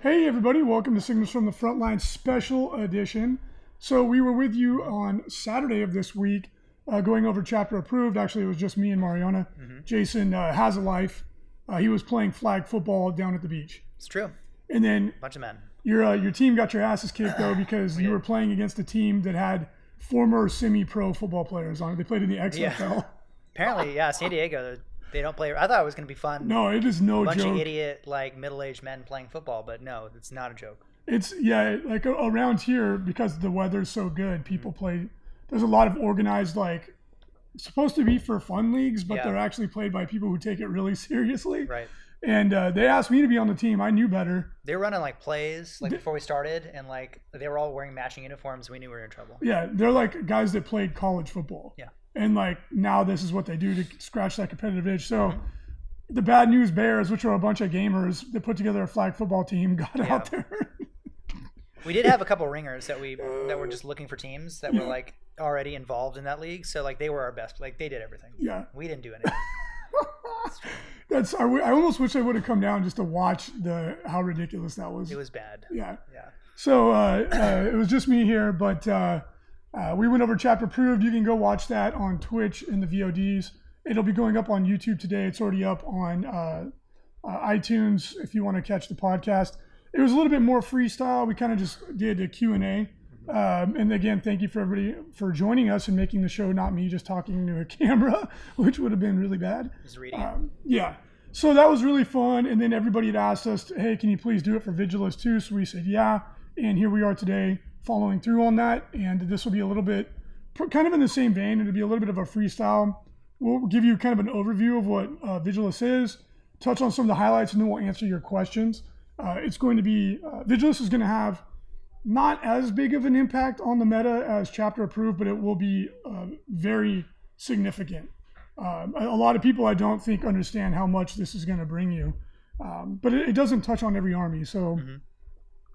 Hey, everybody, welcome to Signals from the Frontline Special Edition. So, we were with you on Saturday of this week uh, going over chapter approved. Actually, it was just me and Mariana. Jason uh, has a life. Uh, he was playing flag football down at the beach. It's true. And then Bunch of men. your, uh, your team got your asses kicked, though, because you were playing against a team that had former semi pro football players on it. They played in the XFL. Apparently, yeah, San Diego, they don't play. I thought it was going to be fun. No, it is no a bunch joke. of idiot, like middle aged men playing football, but no, it's not a joke. It's yeah, like around here because the weather's so good, people play. There's a lot of organized like supposed to be for fun leagues, but Yeah. they're actually played by people who take it really seriously. Right. And uh, they asked me to be on the team. I knew better. They were running like plays like before we started, and like they were all wearing matching uniforms. We knew we were in trouble. Yeah, they're like guys that played college football. Yeah. And like now this is what they do to scratch that competitive itch. So the bad news bears, which are a bunch of gamers that put together a flag football team, got out there. We did have a couple ringers that we that were just looking for teams that were like already involved in that league. So like they were our best. Like they did everything. yeah. We didn't do anything. That's I, I almost wish I would have come down just to watch the how ridiculous that was. It was bad. yeah. Yeah. So uh, uh, it was just me here, but uh, uh, we went over chapter approved. You can go watch that on Twitch in the VODs. It'll be going up on YouTube today. It's already up on uh, uh, iTunes if you want to catch the podcast. It was a little bit more freestyle. We kind of just did a Q&A. Um, and again, thank you for everybody for joining us and making the show not me just talking to a camera, which would have been really bad. Just reading. Um, yeah. So that was really fun. And then everybody had asked us, hey, can you please do it for Vigilus too? So we said, yeah. And here we are today following through on that. And this will be a little bit kind of in the same vein. It'll be a little bit of a freestyle. We'll give you kind of an overview of what uh, Vigilus is, touch on some of the highlights, and then we'll answer your questions. Uh, it's going to be, uh, Vigilus is going to have not as big of an impact on the meta as chapter approved, but it will be uh, very significant. Um, a, a lot of people I don't think understand how much this is going to bring you, um, but it, it doesn't touch on every army, so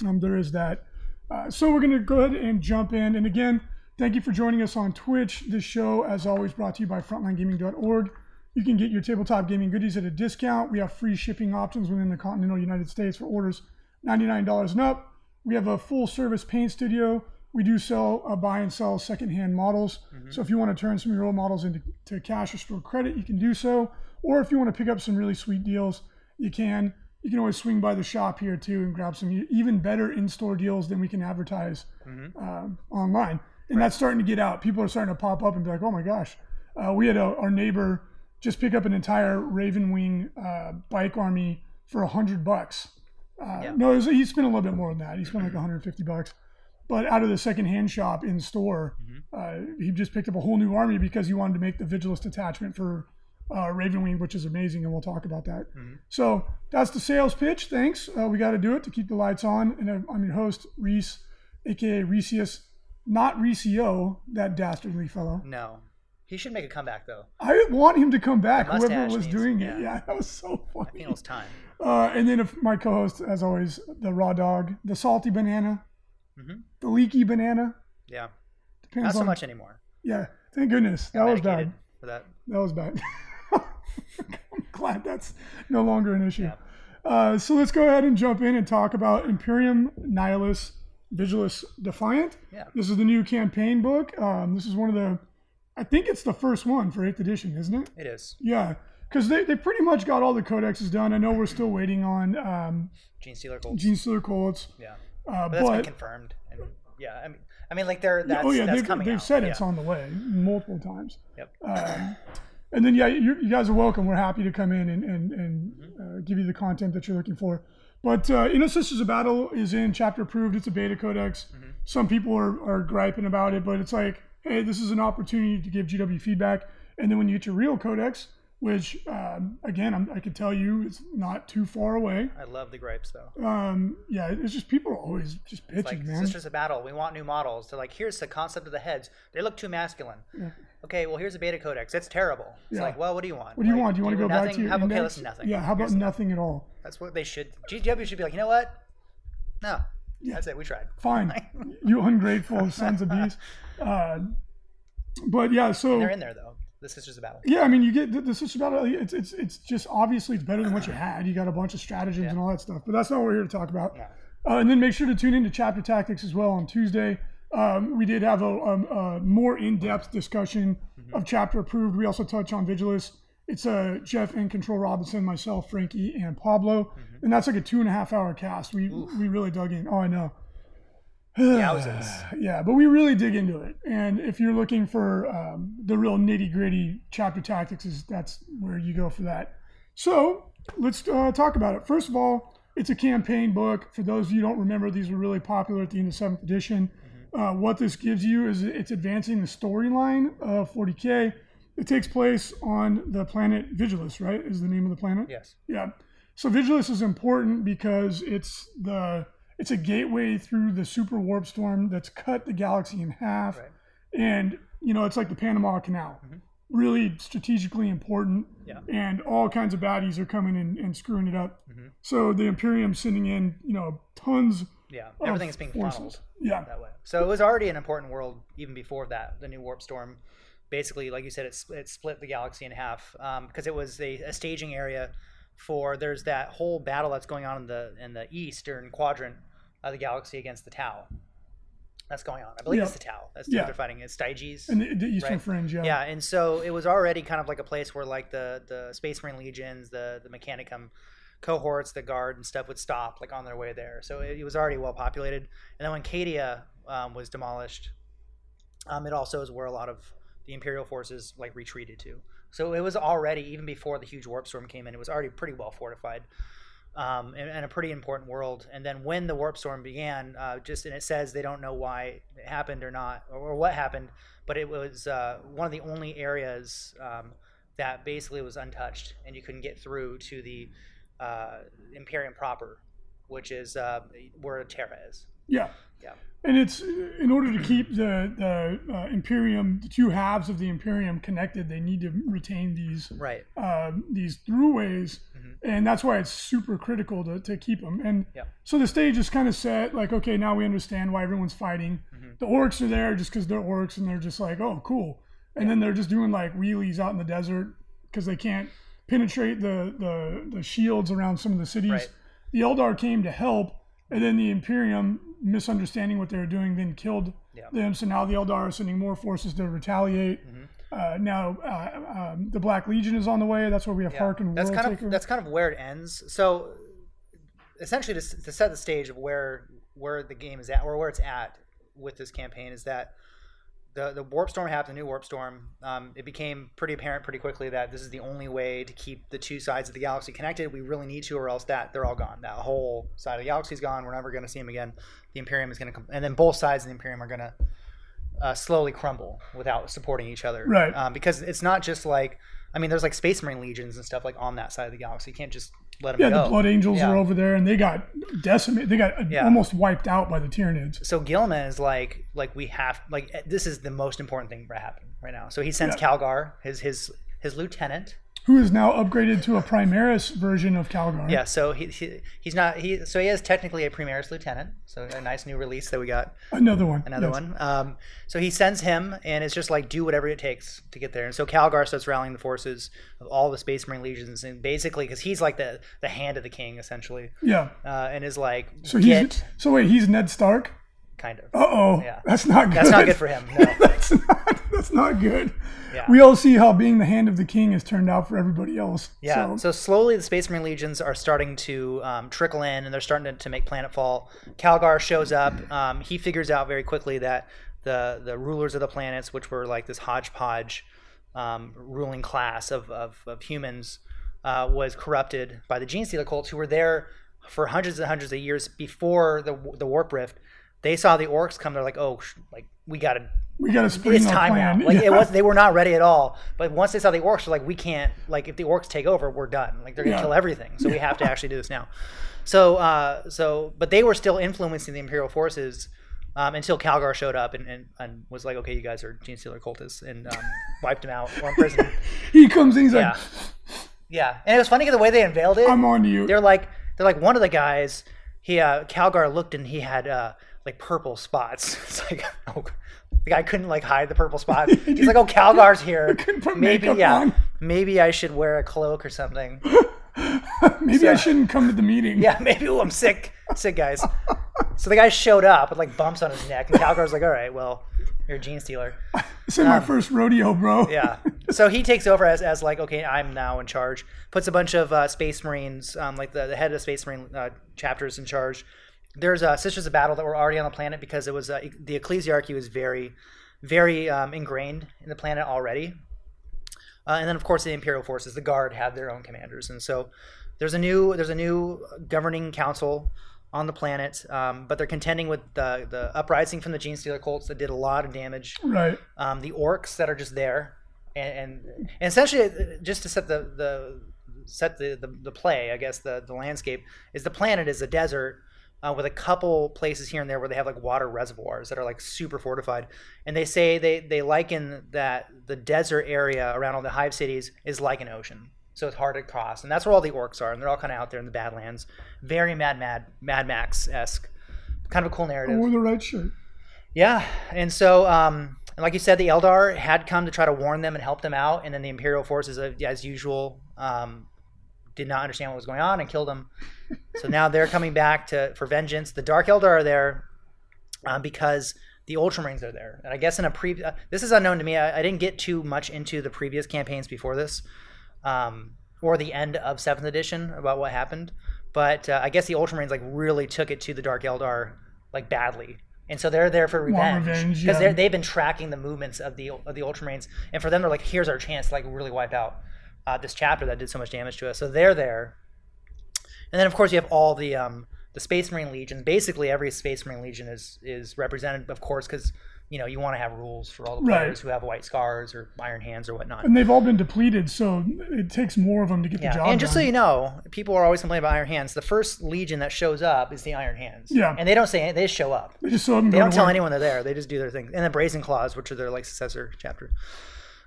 um, there is that. Uh, so we're going to go ahead and jump in, and again, thank you for joining us on Twitch. This show, as always, brought to you by FrontlineGaming.org. You can get your tabletop gaming goodies at a discount. We have free shipping options within the continental United States for orders $99 and up. We have a full service paint studio. We do sell, uh, buy and sell secondhand models. So if you want to turn some of your old models into to cash or store credit, you can do so. Or if you want to pick up some really sweet deals, you can. You can always swing by the shop here too and grab some even better in-store deals than we can advertise um, online. And that's starting to get out. People are starting to pop up and be like, "Oh my gosh!" Uh, we had a, our neighbor just pick up an entire Ravenwing uh, bike army for a hundred bucks. Uh, Yeah. No, was, he spent a little bit more than that. He spent like 150 bucks. But out of the secondhand shop in store, uh, he just picked up a whole new army because he wanted to make the Vigilus attachment for uh, Ravenwing, which is amazing, and we'll talk about that. So that's the sales pitch. Thanks. Uh, we got to do it to keep the lights on. And I'm- I'm your host, Reese, aka Reesius, not Reesio, that dastardly fellow. No. He should make a comeback though. I want him to come back. Whoever was doing it, yeah. yeah, that was so I funny. think it was time. Uh, and then if my co-host, as always, the raw dog, the salty banana, Mhm. the leaky banana. Yeah. Depends Not so on- much anymore. Yeah, thank goodness. That was bad. For that. That was bad. I'm glad that's no longer an issue. Yeah. Uh, so let's go ahead and jump in and talk about Imperium Nihilus Vigilus Defiant. Yeah. This is the new campaign book. Um, this is one of the, I think it's the first one for 8th edition, isn't it? It is. Yeah, because they, they pretty much got all the codexes done. I know we're still waiting on um, Genestealer Cults. Gene Stealer Colts. Yeah. Uh, But that's been confirmed. And yeah, I mean, I mean, like they're that's oh yeah, that's they've, they've said it's on the way multiple times. Yep. Um, and then yeah, you, you guys are welcome. We're happy to come in and and, and Mm-hmm. uh, give you the content that you're looking for. But uh, Inno Sisters of Battle is in chapter approved. It's a beta codex. Mm-hmm. Some people are, are griping about it, but it's like, hey, this is an opportunity to give GW feedback. And then when you get your real codex, which um, again I'm, I could tell you it's not too far away. I love the gripes though. Um, yeah, it's just people are always just bitching, It's like man. Sisters of Battle. We want new models. They're like, here's the concept of the heads. They look too masculine. Okay, well here's a beta codex. It's terrible. It's Yeah. like, well, what do you want? what do you Like, want? Do you want to go nothing? back to your How about, okay, listen, nothing. Yeah, how about Here's nothing at all? That's what they should. GW should be like, you know what? No, yeah. that's it. We tried. Fine, you ungrateful sons of bees. Uh, but yeah, so They're in there though. The Sisters of Battle. Yeah, I mean, you get this is about it's it's it's just obviously it's better than what you had. You got a bunch of stratagems and all that stuff, but that's not what we're here to talk about. Uh, and then make sure to tune into Chapter Tactics as well on Tuesday. Um, we did have a, a, a more in-depth discussion of Chapter Approved. We also touch on Vigilus. It's uh, Jeff and Control Robinson, myself, Frankie, and Pablo, and that's like a two and a half hour cast. We we really dug in. Oh, I know. Yeah, but we really dig into it. And if you're looking for um, the real nitty gritty chapter tactics, is that's where you go for that. So let's uh, talk about it. First of all, it's a campaign book. For those of you who don't remember, these were really popular at the end of seventh edition. Uh, what this gives you is it's advancing the storyline of 40k. It takes place on the planet Vigilus, right? Is the name of the planet? Yes. Yeah. So Vigilus is important because it's the it's a gateway through the super warp storm that's cut the galaxy in half. Right. And you know, it's like the Panama Canal. Really strategically important. Yeah. And all kinds of baddies are coming in and screwing it up. So the Imperium's sending in, you know, tons Yeah. of Everything is being forces. funneled Yeah. that way. So it was already an important world even before that. The new warp storm, basically, like you said, it, it split the galaxy in half um, because it was a, a staging area for. There's that whole battle that's going on in the in the eastern quadrant of the galaxy against the Tau. That's going on. I believe it's the Tau. That's Yeah. what they're fighting. It's Styges. And the, the Eastern Right. Fringe, yeah. Yeah, and so it was already kind of like a place where like the the Space Marine legions, the the Mechanicum cohorts, the guard and stuff would stop like on their way there. So it, it was already well populated. And then when Cadia um, was demolished, um, it also is where a lot of the Imperial forces like retreated to. So it was already even before the huge warp storm came in, it was already pretty well fortified. Um, and, and a pretty important world. And then when the warp storm began, uh, just and it says they don't know why it happened or not, or, what happened, but it was uh, one of the only areas um, that basically was untouched, and you couldn't get through to the uh, Imperium proper, which is uh, where Terra is. Yeah. Yeah. And it's in order to keep the the uh, Imperium, the two halves of the Imperium connected, they need to retain these Right. um, these throughways, and that's why it's super critical to, to keep them. And Yeah. so the stage is kind of set. Like, okay, now we understand why everyone's fighting. The orcs are there just because they're orcs, and they're just like, oh, cool. And then they're just doing like wheelies out in the desert because they can't penetrate the, the the shields around some of the cities. Right. The Eldar came to help, and then the Imperium, misunderstanding what they were doing, then killed Yeah. them. So now the Eldar are sending more forces to retaliate. Mm-hmm. Uh, now uh, um, the Black Legion is on the way. That's where we have Yeah. Haarken That's kind Taker. of that's kind of where it ends. So essentially, to, to set the stage of where where the game is at, or where it's at with this campaign, is that the the warp storm happened, the new warp storm. Um, it became pretty apparent pretty quickly that this is the only way to keep the two sides of the galaxy connected. We really need to, or else that they're all gone. That whole side of the galaxy is gone. We're never going to see them again. The Imperium is going to come, and then both sides of the Imperium are going to uh, slowly crumble without supporting each other. Right. Um, because it's not just like, I mean, there's like Space Marine legions and stuff like on that side of the galaxy. You can't just let them yeah, go. the Blood Angels Yeah. are over there, and they got decimated. They got Yeah. almost wiped out by the Tyranids. So Guilliman is like, like we have, like this is the most important thing that happened right now. So he sends Yeah. Calgar, his his his lieutenant. Who is now upgraded to a Primaris version of Calgar? Yeah. So he, he he's not he. So he is technically a Primaris lieutenant. So a nice new release that we got. Another one. another yes. one. Um, so he sends him, and it's just like do whatever it takes to get there. And so Calgar starts rallying the forces of all the Space Marine legions, and basically because he's like the the hand of the king essentially, Yeah. uh, and is like So get he's so wait, he's Ned Stark. kind of. Uh oh, Yeah. that's not good. That's not good for him. No. that's not. That's not good. Yeah. We all see how being the hand of the king has turned out for everybody else. Yeah. So, So, slowly the Space Marine legions are starting to um, trickle in, and they're starting to, to make planetfall. Calgar shows up. Um, he figures out very quickly that the the rulers of the planets, which were like this hodgepodge um, ruling class of of, of humans, uh, was corrupted by the Genestealer cults, who were there for hundreds and hundreds of years before the the warp rift. They saw the orcs come. They're like, oh, sh- like we gotta. We got to spring It's time plan. now. Like Yeah. it was, they were not ready at all. But once they saw the orcs, they're like, we can't. Like if the orcs take over, we're done. Like they're gonna Yeah. kill everything. So we have to actually do this now. So, uh, so, but they were still influencing the Imperial forces um, until Calgar showed up and, and, and was like, okay, you guys are Genestealer cultists, and um, wiped him out or imprisoned. He comes in, he's Yeah, like, yeah, and it was funny the way they unveiled it. I'm on to you. They're like, they're like one of the guys. He uh, Calgar looked and he had uh, like purple spots. It's like, oh, the guy couldn't like hide the purple spots. He's like, oh, Calgar's here. Maybe yeah, on. maybe I should wear a cloak or something. Maybe I shouldn't come to the meeting. Yeah, maybe ooh, I'm sick, sick guys. So the guy showed up with like bumps on his neck, and Calgar's like, all right, well, you're a genestealer. This is my first rodeo, bro. Um, Yeah. So he takes over as, as like, okay, I'm now in charge. Puts a bunch of uh, Space Marines, um, like the, the head of the Space Marine uh, chapters in charge. There's uh, Sisters of Battle that were already on the planet because it was uh, the ecclesiarchy was very, very um, ingrained in the planet already. Uh, and then of course the Imperial forces, the Guard, had their own commanders, and so there's a new there's a new governing council on the planet, um, but they're contending with the the uprising from the Genestealer cults that did a lot of damage Right. um, the orcs that are just there, and, and, and essentially uh, just to set the the set the, the, the play, I guess the the landscape is the planet is a desert. Uh, with a couple places here and there where they have like water reservoirs that are like super fortified, and they say they they liken that the desert area around all the hive cities is like an ocean, so it's hard to cross, and that's where all the orcs are, and they're all kind of out there in the Badlands, very Mad Mad Mad Max esque, kind of a cool narrative. Wore the right shirt. Yeah, and so, um, and like you said, the Eldar had come to try to warn them and help them out, and then the Imperial forces, as usual, um, did not understand what was going on and killed them. So now they're coming back to for vengeance. The Dark Eldar are there uh, because the Ultramarines are there, and I guess in a pre, uh, this is unknown to me. I, I didn't get too much into the previous campaigns before this, um, or the end of Seventh Edition about what happened. But uh, I guess the Ultramarines like really took it to the Dark Eldar like badly, and so they're there for revenge revenge, because yeah. they've been tracking the movements of the of the Ultramarines, and for them they're like, here's our chance to like really wipe out uh, this chapter that did so much damage to us. So they're there, and then of course you have all the um, the Space Marine legions. Basically, every Space Marine legion is is represented, of course, because you know you want to have rules for all the Right. players who have white scars or iron hands or whatnot. And they've all been depleted, so it takes more of them to get Yeah, the job and just done. so you know, people are always complaining about Iron Hands. The first Legion that shows up is the Iron Hands. Yeah. and they don't say they just show up. they just saw them They don't tell work. anyone they're there. They just do their thing. And the Brazen Claws, which are their like successor chapter.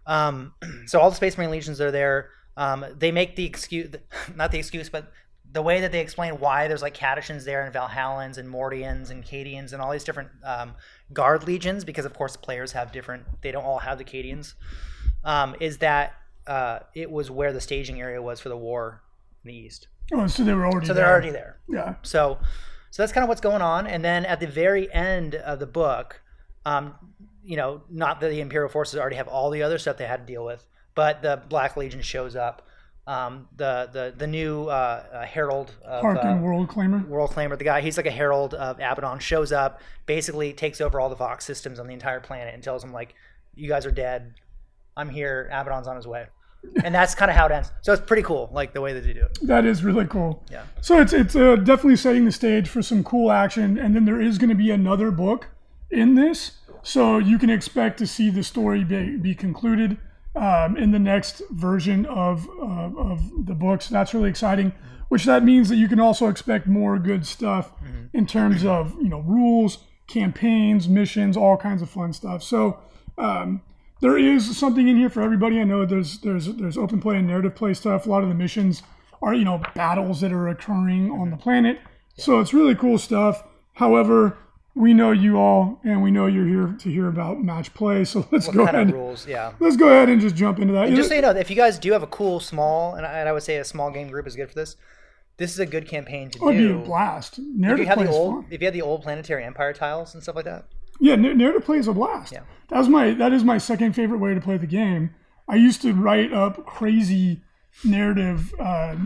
Um, so all the Space Marine legions are there. Um, they make the excuse, not the excuse, but the way that they explain why there's like Catachans there and Valhallans and Mordians and Cadians and all these different um, guard legions, because of course players have different. They don't all have the Cadians. Um, is that uh, it was where the staging area was for the war in the east. Oh, so they were already so they're already there. Yeah. So, so that's kind of what's going on. And then at the very end of the book, um, you know, not that the Imperial forces already have all the other stuff they had to deal with, but the Black Legion shows up. Um, the the the new uh, uh, herald of Haarken uh, Worldclaimer. World Claimer, the guy, he's like a herald of Abaddon, shows up, basically takes over all the Vox systems on the entire planet and tells them like, "You guys are dead. I'm here. Abaddon's on his way." And that's kind of how it ends. So it's pretty cool, like the way that they do it. That is really cool. Yeah. So it's it's uh, definitely setting the stage for some cool action, and then there is going to be another book in this, so you can expect to see the story be, be concluded um, in the next version of uh, of the books. That's really exciting. Which that means that you can also expect more good stuff in terms of you know rules, campaigns, missions, all kinds of fun stuff. So. Um, there is something in here for everybody. I know there's there's there's open play and narrative play stuff. A lot of the missions are you know battles that are occurring on the planet, so it's really cool stuff. However, we know you all, and we know you're here to hear about match play. So let's What go kind ahead. of rules? Yeah. Let's go ahead and just jump into that. And just so you know, if you guys do have a cool small, and I, and I would say a small game group is good for this. This is a good campaign to oh, it'd be a blast. If Narrative you have play the old, fun. if you have the old planetary empire tiles and stuff like that. Yeah, nar- narrative play is a blast. Yeah. That was my that is my second favorite way to play the game. I used to write up crazy narrative uh,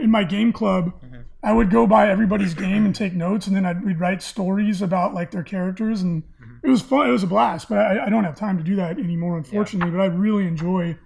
in my game club. Mm-hmm. I would go by everybody's game and take notes, and then I'd we'd write stories about like their characters, and Mm-hmm. it was fun. It was a blast. But I, I don't have time to do that anymore, unfortunately. But I really enjoy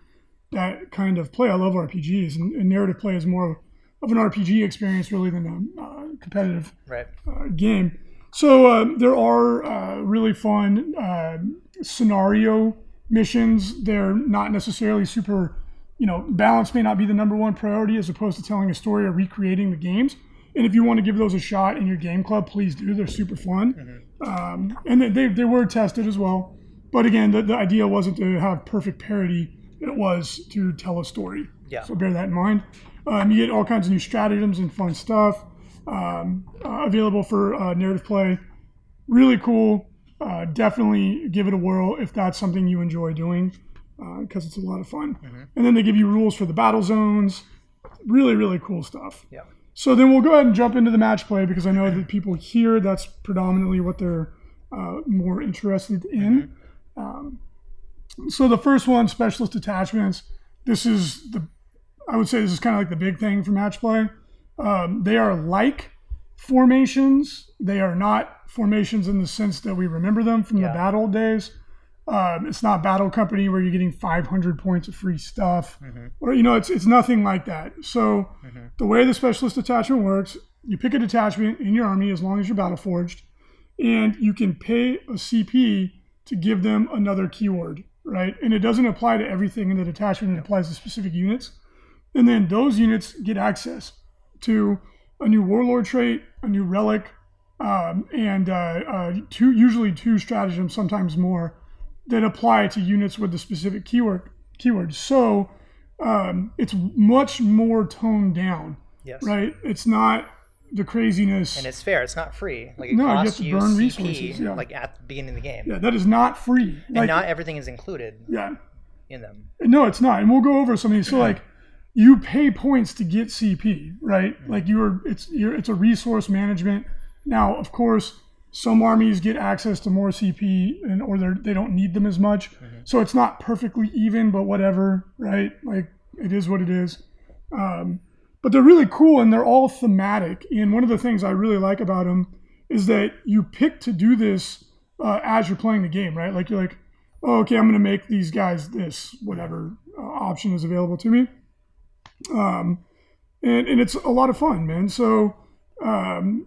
that kind of play. I love RPGs, and, and narrative play is more of an RPG experience really than a uh, competitive Right. uh, game. So uh, there are uh, really fun uh, scenario missions. They're not necessarily super, you know, balance may not be the number one priority as opposed to telling a story or recreating the games. And if you want to give those a shot in your game club, please do. They're super fun. Mm-hmm. Um, and they, they were tested as well. But again, the, the idea wasn't to have perfect parity, it was to tell a story. Yeah. So bear that in mind. Um, you get all kinds of new stratagems and fun stuff um, uh, available for uh, narrative play. Really cool. Uh, definitely give it a whirl if that's something you enjoy doing because uh, it's a lot of fun. Mm-hmm. And then they give you rules for the battle zones. Really, really cool stuff. Yeah. So then we'll go ahead and jump into the match play because I know that people here that's predominantly what they're uh, more interested in. Mm-hmm. Um, so the first one, specialist attachments. This is the, I would say this is kind of like the big thing for match play. Um, they are like formations. They are not formations in the sense that we remember them from yeah. the old days. Um, it's not Battle Company where you're getting 500 points of free stuff, mm-hmm. or you know, it's it's nothing like that. So mm-hmm. the way the specialist attachment works, you pick a detachment in your army as long as you're battle forged, and you can pay a CP to give them another keyword, right? And it doesn't apply to everything in the detachment; it applies to specific units, and then those units get access to a new warlord trait, a new relic, um, and uh, uh, two usually two stratagems, sometimes more that apply to units with the specific keyword keyword. So um, it's much more toned down. Yes. Right. It's not the craziness. And it's fair. It's not free. Like it no, costs you have to burn CP, resources. Yeah. Like at the beginning of the game. Yeah, that is not free. And like, not everything is included. Yeah. In them. No, it's not. And we'll go over some of these. So like you pay points to get CP, right? Mm-hmm. Like you're it's you're it's a resource management. Now, of course, some armies get access to more CP and or they don't need them as much. Mm-hmm. So it's not perfectly even, but whatever, right? Like it is what it is. Um, but they're really cool and they're all thematic. And one of the things I really like about them is that you pick to do this uh, as you're playing the game, right? Like you're like, oh, okay, I'm going to make these guys this, whatever uh, option is available to me. Um, and, and it's a lot of fun, man. So um,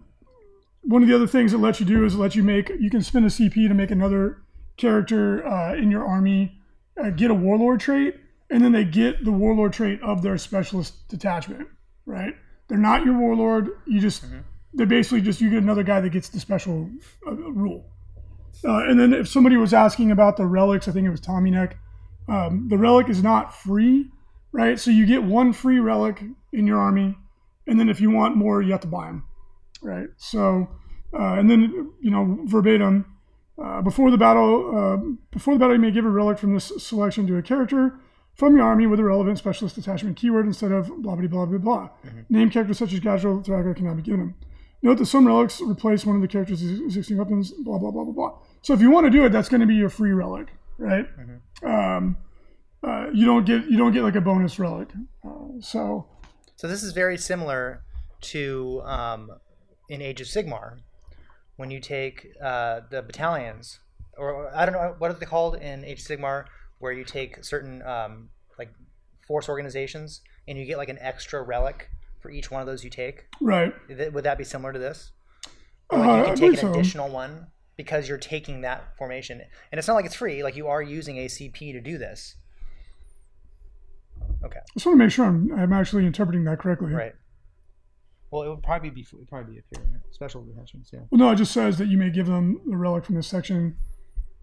one of the other things it lets you do is let you make you can spend a CP to make another character uh, in your army uh, get a warlord trait, and then they get the warlord trait of their specialist detachment. Right? They're not your warlord. You just mm-hmm. they're basically just you get another guy that gets the special uh, rule. Uh, and then if somebody was asking about the relics, I think it was Tommy Neck. Um, the relic is not free, right? So you get one free relic in your army, and then if you want more, you have to buy them right? So, uh, and then you know verbatim, uh, before the battle, uh, before the battle, you may give a relic from this selection to a character from your army with a relevant specialist attachment keyword instead of blah blah blah blah blah. Mm-hmm. Name characters such as Casual Tracker cannot be given them. Note that some relics replace one of the character's existing weapons. Blah blah blah blah blah. So if you want to do it, that's going to be your free relic, right? Mm-hmm. Um, uh, you don't get you don't get like a bonus relic. Uh, so, so this is very similar to um, in Age of Sigmar, when you take uh, the battalions, or I don't know what are they called in Age of Sigmar, where you take certain um, like force organizations and you get like an extra relic for each one of those you take. Right. Would that be similar to this? Or like uh, you can take an additional one because you're taking that formation, and it's not like it's free. Like you are using ACP to do this. Okay. I just want to make sure I'm, I'm actually interpreting that correctly. Right. Well, it would probably be would probably be up here. Special detachments, yeah. Well, no, it just says that you may give them a relic from this section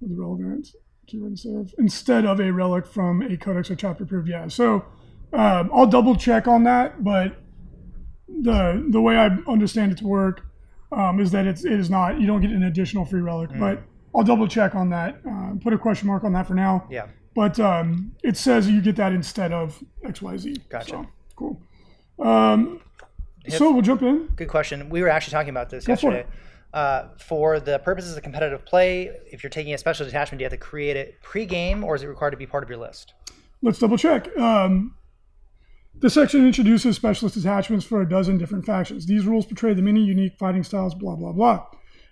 with the relevant keyword instead of instead of a relic from a codex or chapter approved. Yeah. So um, I'll double check on that, but the the way I understand it to work um, is that it's it is not you don't get an additional free relic, mm. but I'll double check on that. Uh, put a question mark on that for now. Yeah. But um, it says you get that instead of X Y Z. Gotcha. So, cool. Um, so we'll jump in. Good question. We were actually talking about this Go yesterday. For, uh, for the purposes of competitive play, if you're taking a special detachment, do you have to create it pre-game, or is it required to be part of your list? Let's double check. Um, the section introduces specialist detachments for a dozen different factions. These rules portray the many unique fighting styles, blah, blah, blah.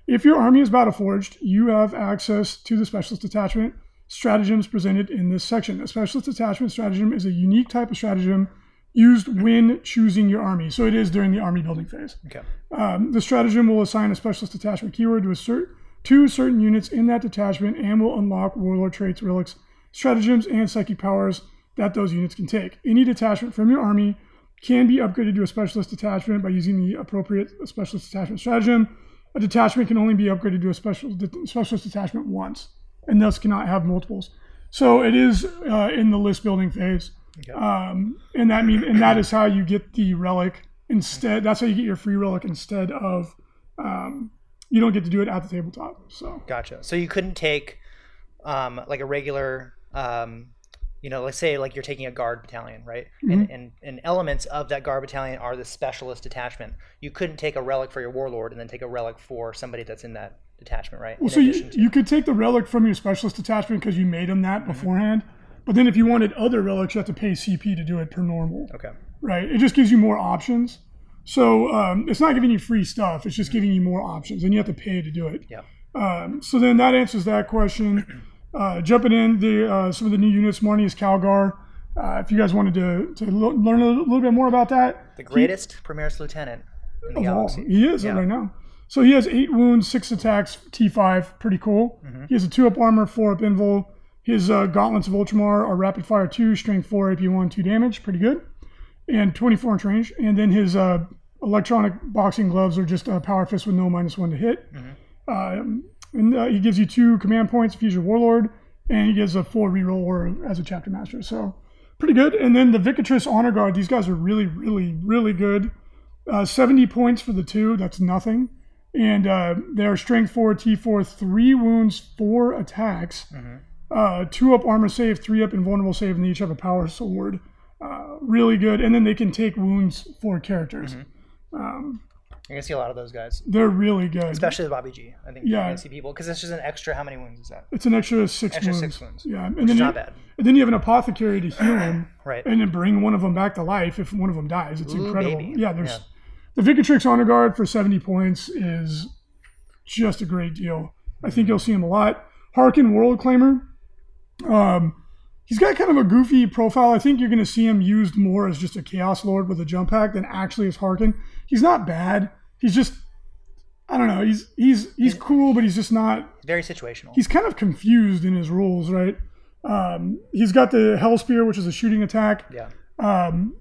If your army is battle-forged, you have access to the specialist detachment stratagems presented in this section. A specialist detachment stratagem is a unique type of stratagem used when choosing your army. So it is during the army building phase. Okay. Um, the stratagem will assign a specialist detachment keyword to a cert- to certain units in that detachment and will unlock warlord traits, relics, stratagems, and psychic powers that those units can take. Any detachment from your army can be upgraded to a specialist detachment by using the appropriate specialist detachment stratagem. A detachment can only be upgraded to a special specialist detachment once, and thus cannot have multiples. So it is uh, in the list building phase, Okay. um, and that mean and that is how you get the relic instead. That's how you get your free relic instead of um, you don't get to do it at the tabletop. So Gotcha. So you couldn't take um, like a regular, um, you know, let's say like you're taking a guard battalion, right? And, and and elements of that guard battalion are the specialist detachment. You couldn't take a relic for your warlord and then take a relic for somebody that's in that detachment, right? Well, in so you, to- you could take the relic from your specialist detachment because you made them that Mm-hmm. beforehand. But then if you wanted other relics, you have to pay CP to do it per normal, okay. right? It just gives you more options. So um, it's not giving you free stuff. It's just giving you more options, and you have to pay to do it. Yeah. Um, so then that answers that question. Uh, jumping in, the uh, some of the new units. Marneus Calgar. Uh, if you guys wanted to, to lo- learn a little bit more about that, The greatest Primaris lieutenant in the of all. galaxy. He is Yeah. right now. So he has eight wounds, six attacks, T5, pretty cool. Mm-hmm. He has a two up armor, four up invul. His uh, gauntlets of Ultramar are rapid fire two, strength four, AP one, two damage, pretty good, and 24 inch range. And then his uh, electronic boxing gloves are just a power fist with no minus one to hit. Mm-hmm. Um, and uh, he gives you two command points if he's your warlord, and he gives a four reroll or as a chapter master. So pretty good. And then the Vicatrix Honor Guard, these guys are really, really, really good. Uh, 70 points for the two, that's nothing. And uh, they're strength 4, T4, 3 wounds, 4 attacks, uh, 2 up armor save, 3 up invulnerable save, and they each have a power sword. Uh, really good. And then they can take wounds for characters. Um, You're gonna see a lot of those guys, they're really good. especially the Bobby G. I think Yeah. you're gonna see people because it's just an extra. How many wounds is that? It's an extra six Extra wounds. six wounds, Yeah, and Which then you, not bad. and then you have an apothecary to heal him, Right. and then bring one of them back to life if one of them dies. It's Ooh, incredible. baby. Yeah, there's Yeah. the Vicatrix Honor Guard for 70 points is just a great deal. I think you'll see him a lot. Haarken Worldclaimer. Um, he's got kind of a goofy profile. I think you're going to see him used more as just a Chaos Lord with a jump pack than actually as Haarken. He's not bad. He's just, I don't know. He's he's he's cool, but he's just not Very situational. he's kind of confused in his rules, right? Um, he's got the Hell Spear, which is a shooting attack. yeah. Um,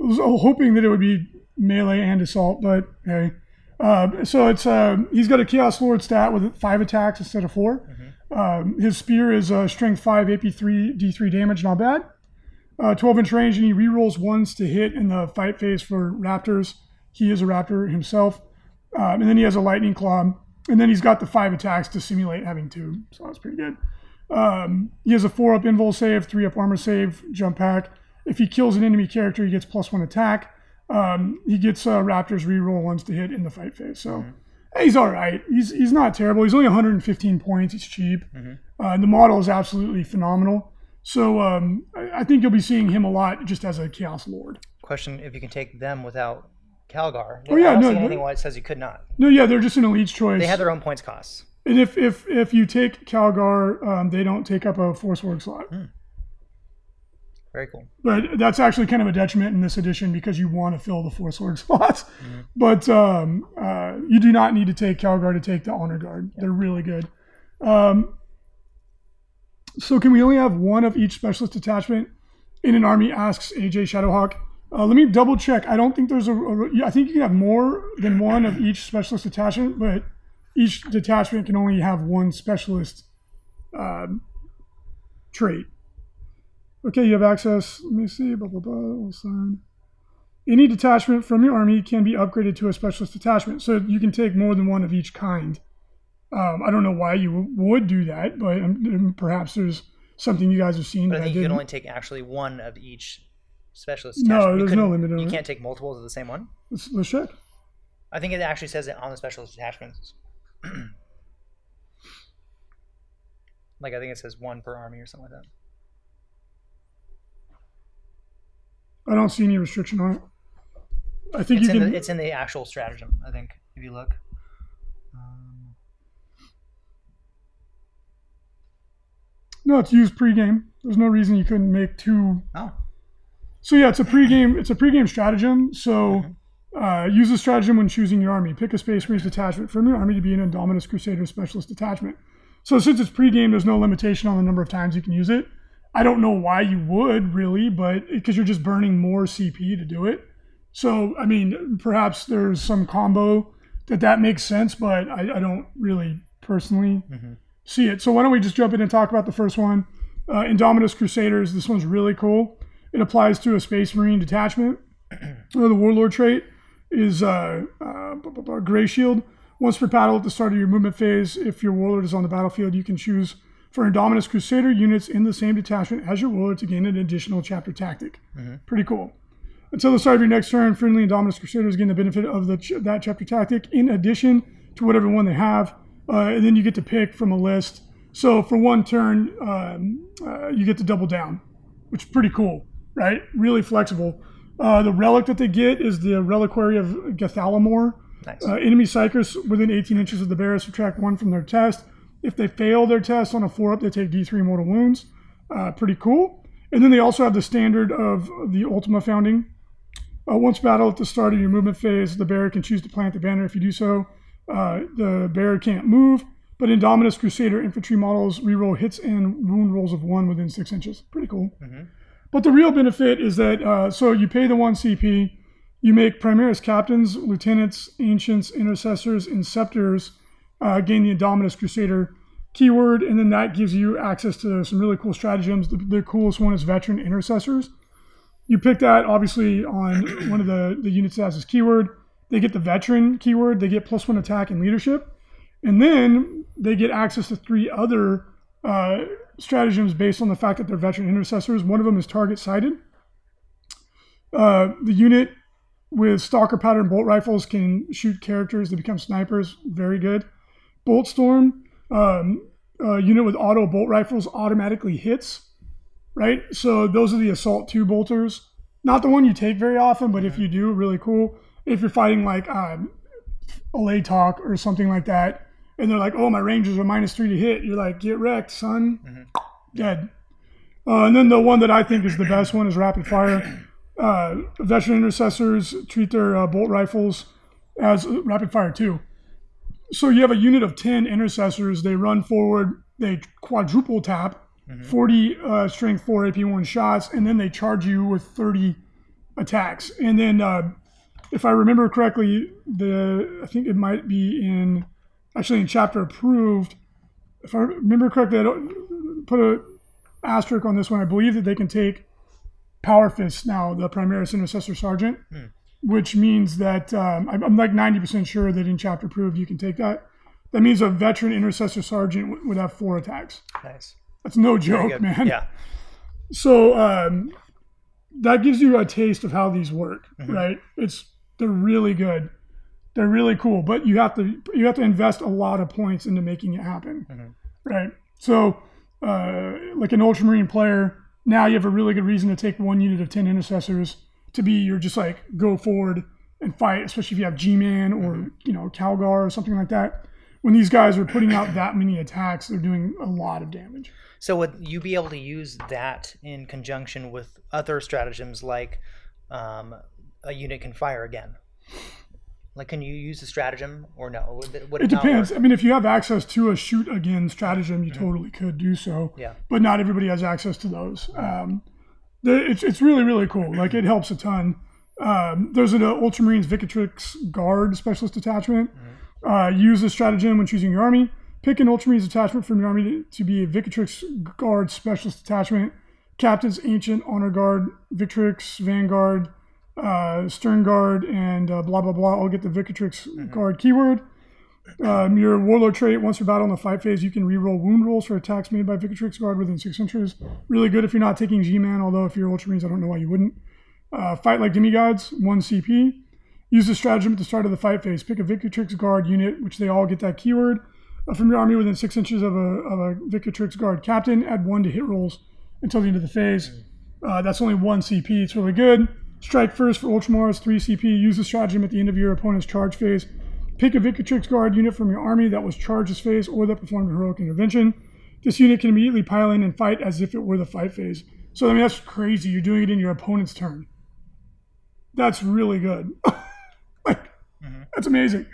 I was hoping that it would be melee and assault, but hey. Uh, so it's uh, he's got a Chaos Lord stat with five attacks instead of 4 Um, his spear is uh, strength five, AP three, D three damage, not bad. Uh, 12 inch range, and he rerolls ones to hit in the fight phase for Raptors. He is a Raptor himself. Um, and then he has a Lightning Claw. And then he's got the five attacks to simulate having two. So that's pretty good. Um, he has a four up invul save, three up armor save, jump pack. If he kills an enemy character, he gets plus one attack. Um, he gets uh, Raptors reroll ones to hit in the fight phase. So hey, he's all right. He's he's not terrible. He's only 115 points. It's cheap. Uh, the model is absolutely phenomenal. So um, I, I think you'll be seeing him a lot just as a Chaos Lord. Question: If you can take them without Calgar? Oh, yeah, I don't no, see anything why it says you could not. No, yeah, they're just an elite choice. They have their own points costs. and if if if you take Calgar, um, they don't take up a Force Org slot. Very cool. But that's actually kind of a detriment in this edition because you want to fill the Force Lord slots. But um, uh, you do not need to take Calgar to take the Honor Guard. They're really good. Um, so can we only have one of each specialist detachment in an army? Asks AJ Shadowhawk. Uh, let me double check. I don't think there's a, a. I think you can have more than one of each specialist detachment, but each detachment can only have one specialist um, trait. Okay, you have access. Let me see. Blah blah blah. All signed. Any detachment from your army can be upgraded to a specialist detachment, so you can take more than one of each kind. Um, I don't know why you would do that, but um, perhaps there's something you guys have seen But I that I think you can only take actually one of each specialist. No, detachment. You there's no limit on You it. can't take multiples of the same one. let's, let's check. I think it actually says it on the specialist attachments. like I think it says one per army or something like that. I don't see any restriction on it. I think It's you in, can. the, it's in the actual stratagem. I think if you look. Um, no, it's used pregame. There's no reason you couldn't make two. Oh. So yeah, it's a pregame. It's a pregame stratagem. So uh, use the stratagem when choosing your army. Pick a Space Marines detachment from your army to be an Indominus Crusader Specialist detachment. So since it's pregame, there's no limitation on the number of times you can use it. I don't know why you would really, but because you're just burning more CP to do it. So I mean, perhaps there's some combo that that makes sense, but I, I don't really personally see it. So why don't we just jump in and talk about the first one? Uh, Indominus Crusaders. This one's really cool. It applies to a Space Marine detachment. The Warlord trait is uh, uh, Gray Shield. Once per battle at the start of your movement phase, if your Warlord is on the battlefield, you can choose for Indominus Crusader units in the same detachment as your Warlord to gain an additional chapter tactic. Pretty cool. Until the start of your next turn, friendly Indominus Crusaders gain the benefit of the ch- that chapter tactic in addition to whatever one they have, uh, and then you get to pick from a list. So for one turn, um, uh, you get to double down, which is pretty cool, right? Really flexible. Uh, the relic that they get is the Reliquary of Gathalamor. Nice. Uh, enemy psykers within 18 inches of the bearer subtract one from their test. If they fail their test on a four up, they take D3 mortal wounds. Uh, pretty cool. And then they also have the standard of the Ultima founding. Uh, once battle at the start of your movement phase, the bearer can choose to plant the banner. If you do so, uh, the bearer can't move. But Indominus Crusader infantry models reroll hits and wound rolls of one within six inches. Pretty cool. But the real benefit is that uh, so you pay the one CP, you make Primaris captains, lieutenants, ancients, intercessors, and scepters uh, gain the Indominus Crusader keyword, and then that gives you access to some really cool stratagems. The, the coolest one is veteran intercessors. You pick that obviously on one of the, the units that has this keyword. They get the veteran keyword, they get plus one attack and leadership. And then they get access to three other uh, stratagems based on the fact that they're veteran intercessors. One of them is target sighted. Uh, the unit with stalker pattern bolt rifles can shoot characters that become snipers. Very good. Bolt storm. Um, uh, unit with auto bolt rifles automatically hits. Right. So those are the assault two bolters. Not the one you take very often, but if you do, really cool. If you're fighting like um, Alaitoc or something like that, and they're like, "Oh, my rangers are minus three to hit," you're like, "Get wrecked, son, dead." Uh, and then the one that I think is the best one is rapid fire. Uh, veteran intercessors treat their uh, bolt rifles as rapid fire too. So you have a unit of ten intercessors. They run forward. They quadruple tap, forty uh, strength four AP one shots, and then they charge you with thirty attacks. And then, uh, if I remember correctly, the I think it might be in actually in chapter approved. If I remember correctly, I don't put a asterisk on this one. I believe that they can take Power Fist now, the Primaris Intercessor Sergeant, which means that um, I'm, I'm like 90% sure that in chapter approved you can take that. That means a veteran Intercessor Sergeant w- would have four attacks. Nice. That's no joke, man. Yeah. So um, that gives you a taste of how these work, right? It's they're really good, they're really cool, but you have to you have to invest a lot of points into making it happen, right? So uh, like an Ultramarine player, now you have a really good reason to take one unit of ten intercessors to be your just like go forward and fight, especially if you have G-Man or you know Calgar or something like that. When these guys are putting out that many attacks, they're doing a lot of damage. So would you be able to use that in conjunction with other stratagems like um, a unit can fire again? Like, can you use the stratagem or no? Would it, would It not depends. I mean, if you have access to a shoot again stratagem, you totally could do so. Yeah. But not everybody has access to those. Um, the, it's, it's really, really cool. Like, it helps a ton. Um, there's an uh, Ultramarines Vicatrix Guard Specialist Detachment. Uh, use this stratagem when choosing your army. Pick an Ultramarines detachment from your army to, to be a Vicatrix Guard Specialist Detachment. Captain's Ancient, Honor Guard, Victrix, Vanguard, uh, Sternguard, and uh, blah, blah, blah. I'll get the Vicatrix Guard keyword. Um, your Warlord trait, once you're battle in the fight phase, you can reroll wound rolls for attacks made by Vicatrix Guard within six inches. Really good if you're not taking G-Man, although if you're Ultramarines, I don't know why you wouldn't. Uh, fight like demigods, 1 CP. Use the stratagem at the start of the fight phase. Pick a Vicatrix Guard unit, which they all get that keyword, uh, from your army within 6 inches of a, of a Guard captain. Add 1 to hit rolls until the end of the phase. Uh, that's only 1 CP. It's really good. Strike first for Ultramars, 3 CP. Use the stratagem at the end of your opponent's charge phase. Pick a Vicatrix Guard unit from your army that was charged this phase or that performed a heroic intervention. This unit can immediately pile in and fight as if it were the fight phase. So I mean that's crazy. You're doing it in your opponent's turn. That's really good. like that's amazing.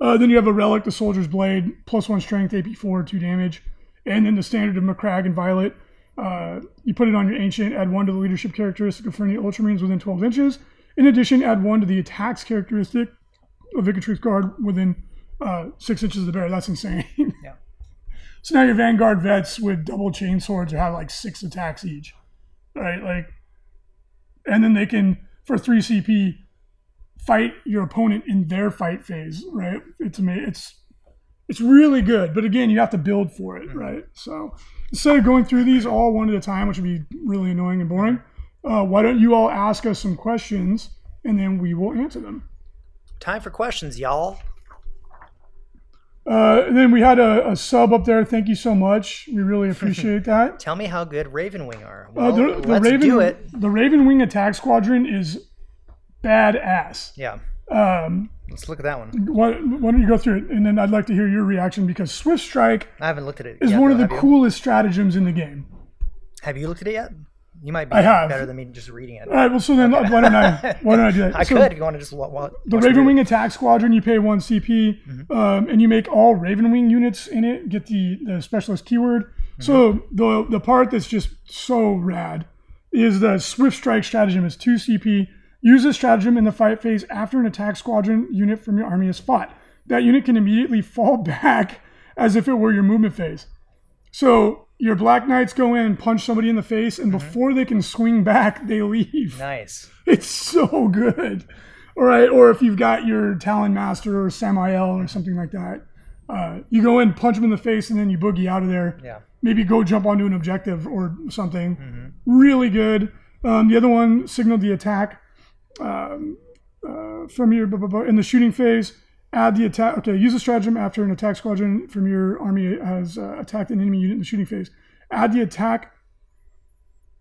Uh, then you have a relic, the soldier's blade, plus one strength, AP4, two damage, and then the standard of Macragge Inviolate. Uh, you put it on your ancient, add one to the leadership characteristic of any Ultramarines within 12 inches. In addition, add one to the attacks characteristic of Victrix Guard within uh, six inches of the bear. That's insane. Yeah. So now your Vanguard vets with double chain swords have like six attacks each, right? Like, and then they can for three CP fight your opponent in their fight phase, right? It's it's it's really good, but again, you have to build for it, right? So instead of going through these all one at a time, which would be really annoying and boring, uh, why don't you all ask us some questions and then we will answer them. Time for questions, y'all. Uh, and then we had a, a sub up there. Thank you so much. We really appreciate that. Tell me how good Ravenwing are. Uh, the, the let's Raven, do it. The Ravenwing Attack Squadron is badass. Yeah. Um, Let's look at that one. why, why don't you go through it, and then I'd like to hear your reaction because Swift Strike I haven't looked at it. is yet, one of the you? coolest stratagems in the game. Have you looked at it yet? You might be I have. better than me just reading it. All right, well, so then why don't I why don't I do that? I So could. You want to just wa- wa- The watch me Raven Wing? Attack Squadron, you pay one CP, Mm-hmm. um, and you make all Ravenwing units in it get the, the specialist keyword. Mm-hmm. So the the part that's just so rad is the Swift Strike stratagem is two CP. Use this stratagem in the fight phase after an attack squadron unit from your army is fought. That unit can immediately fall back as if it were your movement phase. So your Black Knights go in punch somebody in the face, and Mm-hmm. before they can swing back, they leave. Nice. It's so good. All right, or if you've got your Talon Master or Samael or something like that, uh, you go in, punch them in the face, and then you boogie out of there. Yeah. Maybe go jump onto an objective or something. Really good. Um, the other one, signal the attack um, uh, from your in the shooting phase. Add the attack. Okay, use a stratagem after an attack squadron from your army has uh, attacked an enemy unit in the shooting phase. Add the attack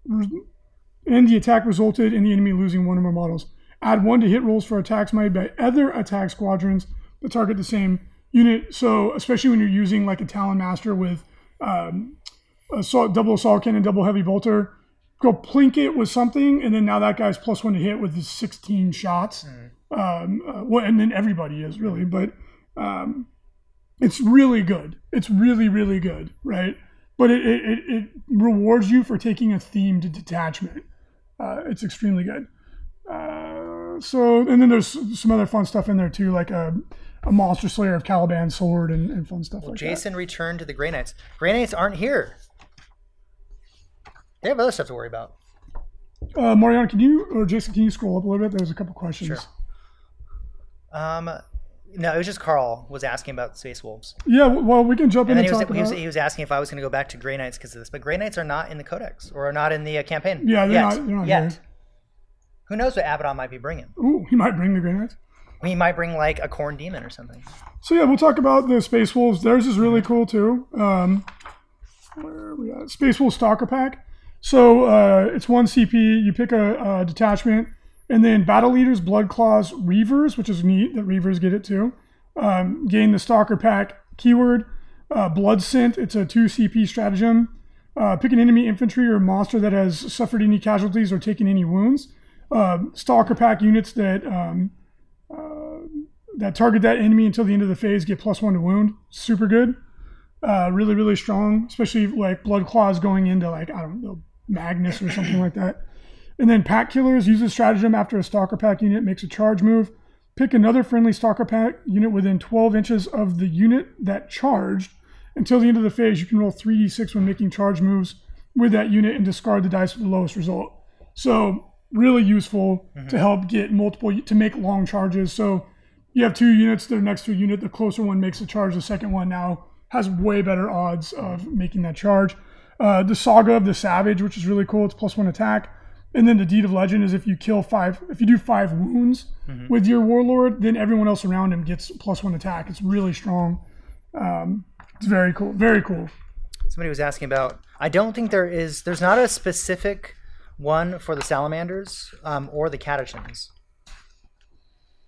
and the attack resulted in the enemy losing one or more models. Add one to hit rolls for attacks made by other attack squadrons that target the same unit. So, especially when you're using like a Talon Master with um, assault, double assault cannon, double heavy bolter, go plink it with something, and then now that guy's plus one to hit with his 16 shots. Um, uh, well, and then everybody is really, but um, it's really good. It's really, really good, right? But it, it, it, rewards you for taking a themed detachment. Uh, it's extremely good. Uh, so, and then there's some other fun stuff in there too, like a, a Monster Slayer of Caliban sword and, and fun stuff like Jason returned to the Grey Knights. Grey Knights aren't here. They have other stuff to worry about. that. Uh, Mariana, can you, or Jason, can you scroll up a little bit? There's a couple questions. Sure. Um, no, it was just Carl was asking about Space Wolves, Yeah, well, we can jump and in and he was, talk he was about. he was asking if I was going to go back to Grey Knights because of this. But Grey Knights are not in the Codex or are not in the uh, campaign. Yeah, they're yet. not- they're not yet. here. Who knows what Abaddon might be bringing? Ooh, he might bring the Grey Knights. He might bring like a Khorne demon or something. So yeah, we'll talk about the Space Wolves. Theirs is really cool too. Um, where are we at? Space Wolves Stalker Pack. So uh, it's one CP. You pick a, a detachment, and then Battle Leaders, Blood Claws, Reavers, which is neat that Reavers get it too. Um, gain the Stalker Pack keyword. Uh, Blood Scent. It's a two CP stratagem. Uh, pick an enemy infantry or monster that has suffered any casualties or taken any wounds. Um Stalker Pack units that um, that target that enemy until the end of the phase get plus one to wound. Super good. Uh, really, really strong, especially like blood claws going into like, I don't know, Magnus or something like that. And then pack killers use a stratagem after a stalker pack unit makes a charge move. Pick another friendly stalker pack unit within 12 inches of the unit that charged. Until the end of the phase, you can roll 3d6 when making charge moves with that unit and discard the dice with the lowest result. So, really useful to help get multiple, to make long charges. So, you have two units that are next to a unit. The closer one makes a charge. The second one now has way better odds of making that charge. Uh, the Saga of the Savage, which is really cool. It's plus one attack. And then the Deed of Legend is if you kill five, if you do five wounds with your Warlord, then everyone else around him gets plus one attack. It's really strong. Um, it's very cool. Very cool. Somebody was asking about. I don't think there is. There's not a specific one for the salamanders um, or the Catachans,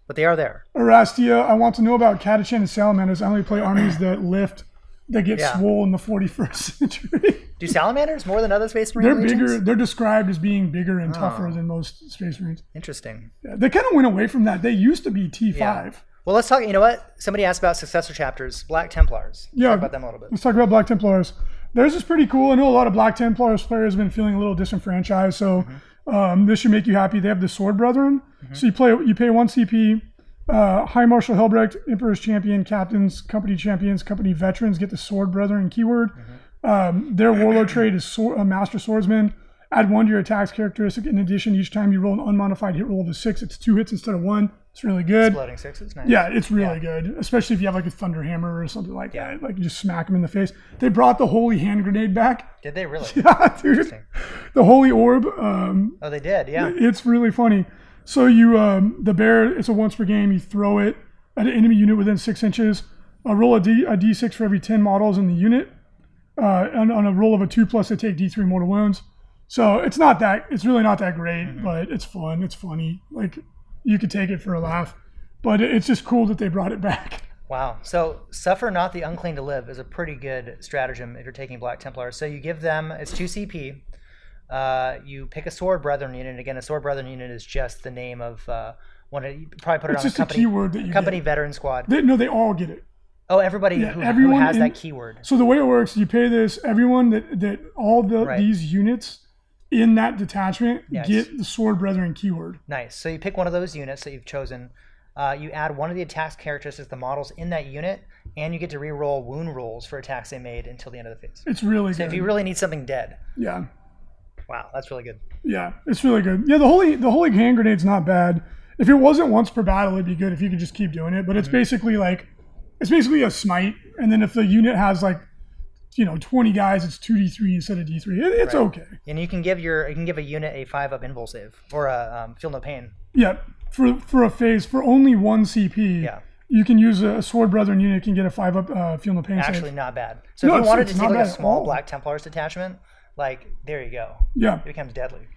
but they are there. Erastia, I want to know about Catachan and Salamanders. I only play armies that lift that get Yeah. swole in the 41st century. Do salamanders more than other space marine they're bigger. They're described as being bigger and Oh. tougher than most space marines. Interesting. Yeah, they kind of went away from that. They used to be T5. Yeah. Well, let's talk. You know what? Somebody asked about successor chapters, Black Templars. Let's Yeah. talk about them a little bit. Let's talk about Black Templars. Theirs is pretty cool. I know a lot of Black Templars players have been feeling a little disenfranchised, so Mm-hmm. um, this should make you happy. They have the Sword Brethren, so you play you pay one CP. Uh, High Marshal Helbrecht, Emperor's Champion, Captains, Company Champions, Company Veterans get the Sword Brethren keyword. Mm-hmm. Um, their Warlord trait is sword, uh, Master Swordsman. Add one to your attacks characteristic. In addition, each time you roll an unmodified hit roll of a six, it's two hits instead of one. It's really good. Floating sixes. Nice. Yeah, it's really good, especially if you have like a thunder hammer or something like Yeah. that. Like you just smack them in the face. They brought the holy hand grenade back. Did they really? Yeah, dude. The holy orb. Um, Oh, they did. Yeah. it's really funny. So you, um, the bear. It's a once per game. You throw it at an enemy unit within six inches. Uh, roll a d a d6 for every ten models in the unit. Uh, and on a roll of a two plus, they take d3 mortal wounds. So it's not that. It's really not that great, Mm-hmm. but it's fun. It's funny. Like you could take it for a laugh. But it's just cool that they brought it back. Wow. So suffer not the unclean to live is a pretty good stratagem if you're taking Black Templars. So you give them it's two CP. Uh, you pick a sword brethren unit. Again, a sword brethren unit is just the name of uh, one. Of, you probably put it It's on a company keyword that you company get. veteran squad. They, no, they all get it. Oh, everybody Yeah, who, everyone who has in- that keyword. So the way it works, you pay this. Everyone that that all the Right. these units in that detachment Yes. get the sword brethren keyword. Nice. So you pick one of those units that you've chosen. Uh, you add one of the attacks characteristics, the models in that unit, and you get to re-roll wound rolls for attacks they made until the end of the phase. It's really So good. if you really need something dead, yeah, wow, that's really good. yeah, it's really good. Yeah, the holy the holy hand grenade's not bad. If it wasn't once per battle, it'd be good if you could just keep doing it. But Mm-hmm. it's basically like it's basically a smite, and then if the unit has like you know twenty guys, it's two d three instead of d three. It, it's Right. okay. And you can give your you can give a unit a five up invul save or a um, feel no pain. Yeah, for for a phase for only one CP. Yeah. You can use a, sword brethren unit can get a five up uh, feel no pain save. Actually, not bad. So No, if you wanted to take like a small. Black Templars detachment, like there you go. Yeah, It becomes deadly.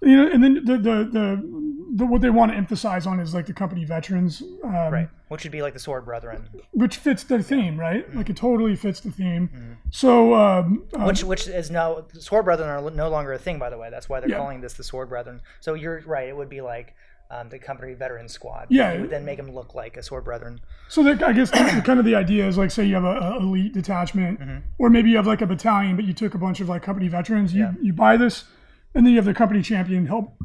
you know, and then the the, the the what they want to emphasize on is like the company veterans, um, Right. Which would be like the Sword Brethren. which fits the theme, right? Mm-hmm. Like it totally fits the theme. So um, uh, Which which is now Sword Brethren are no longer a thing, by the way. That's why they're Yeah. calling this the Sword Brethren. So you're right. It would be like um, the company veteran squad. Yeah. Would then make them look like a Sword Brethren. so that, I guess kind of the idea is like say you have a, a elite detachment, or maybe you have like a battalion, but you took a bunch of like company veterans. You Yeah. you buy this, and then you have the company champion Hel-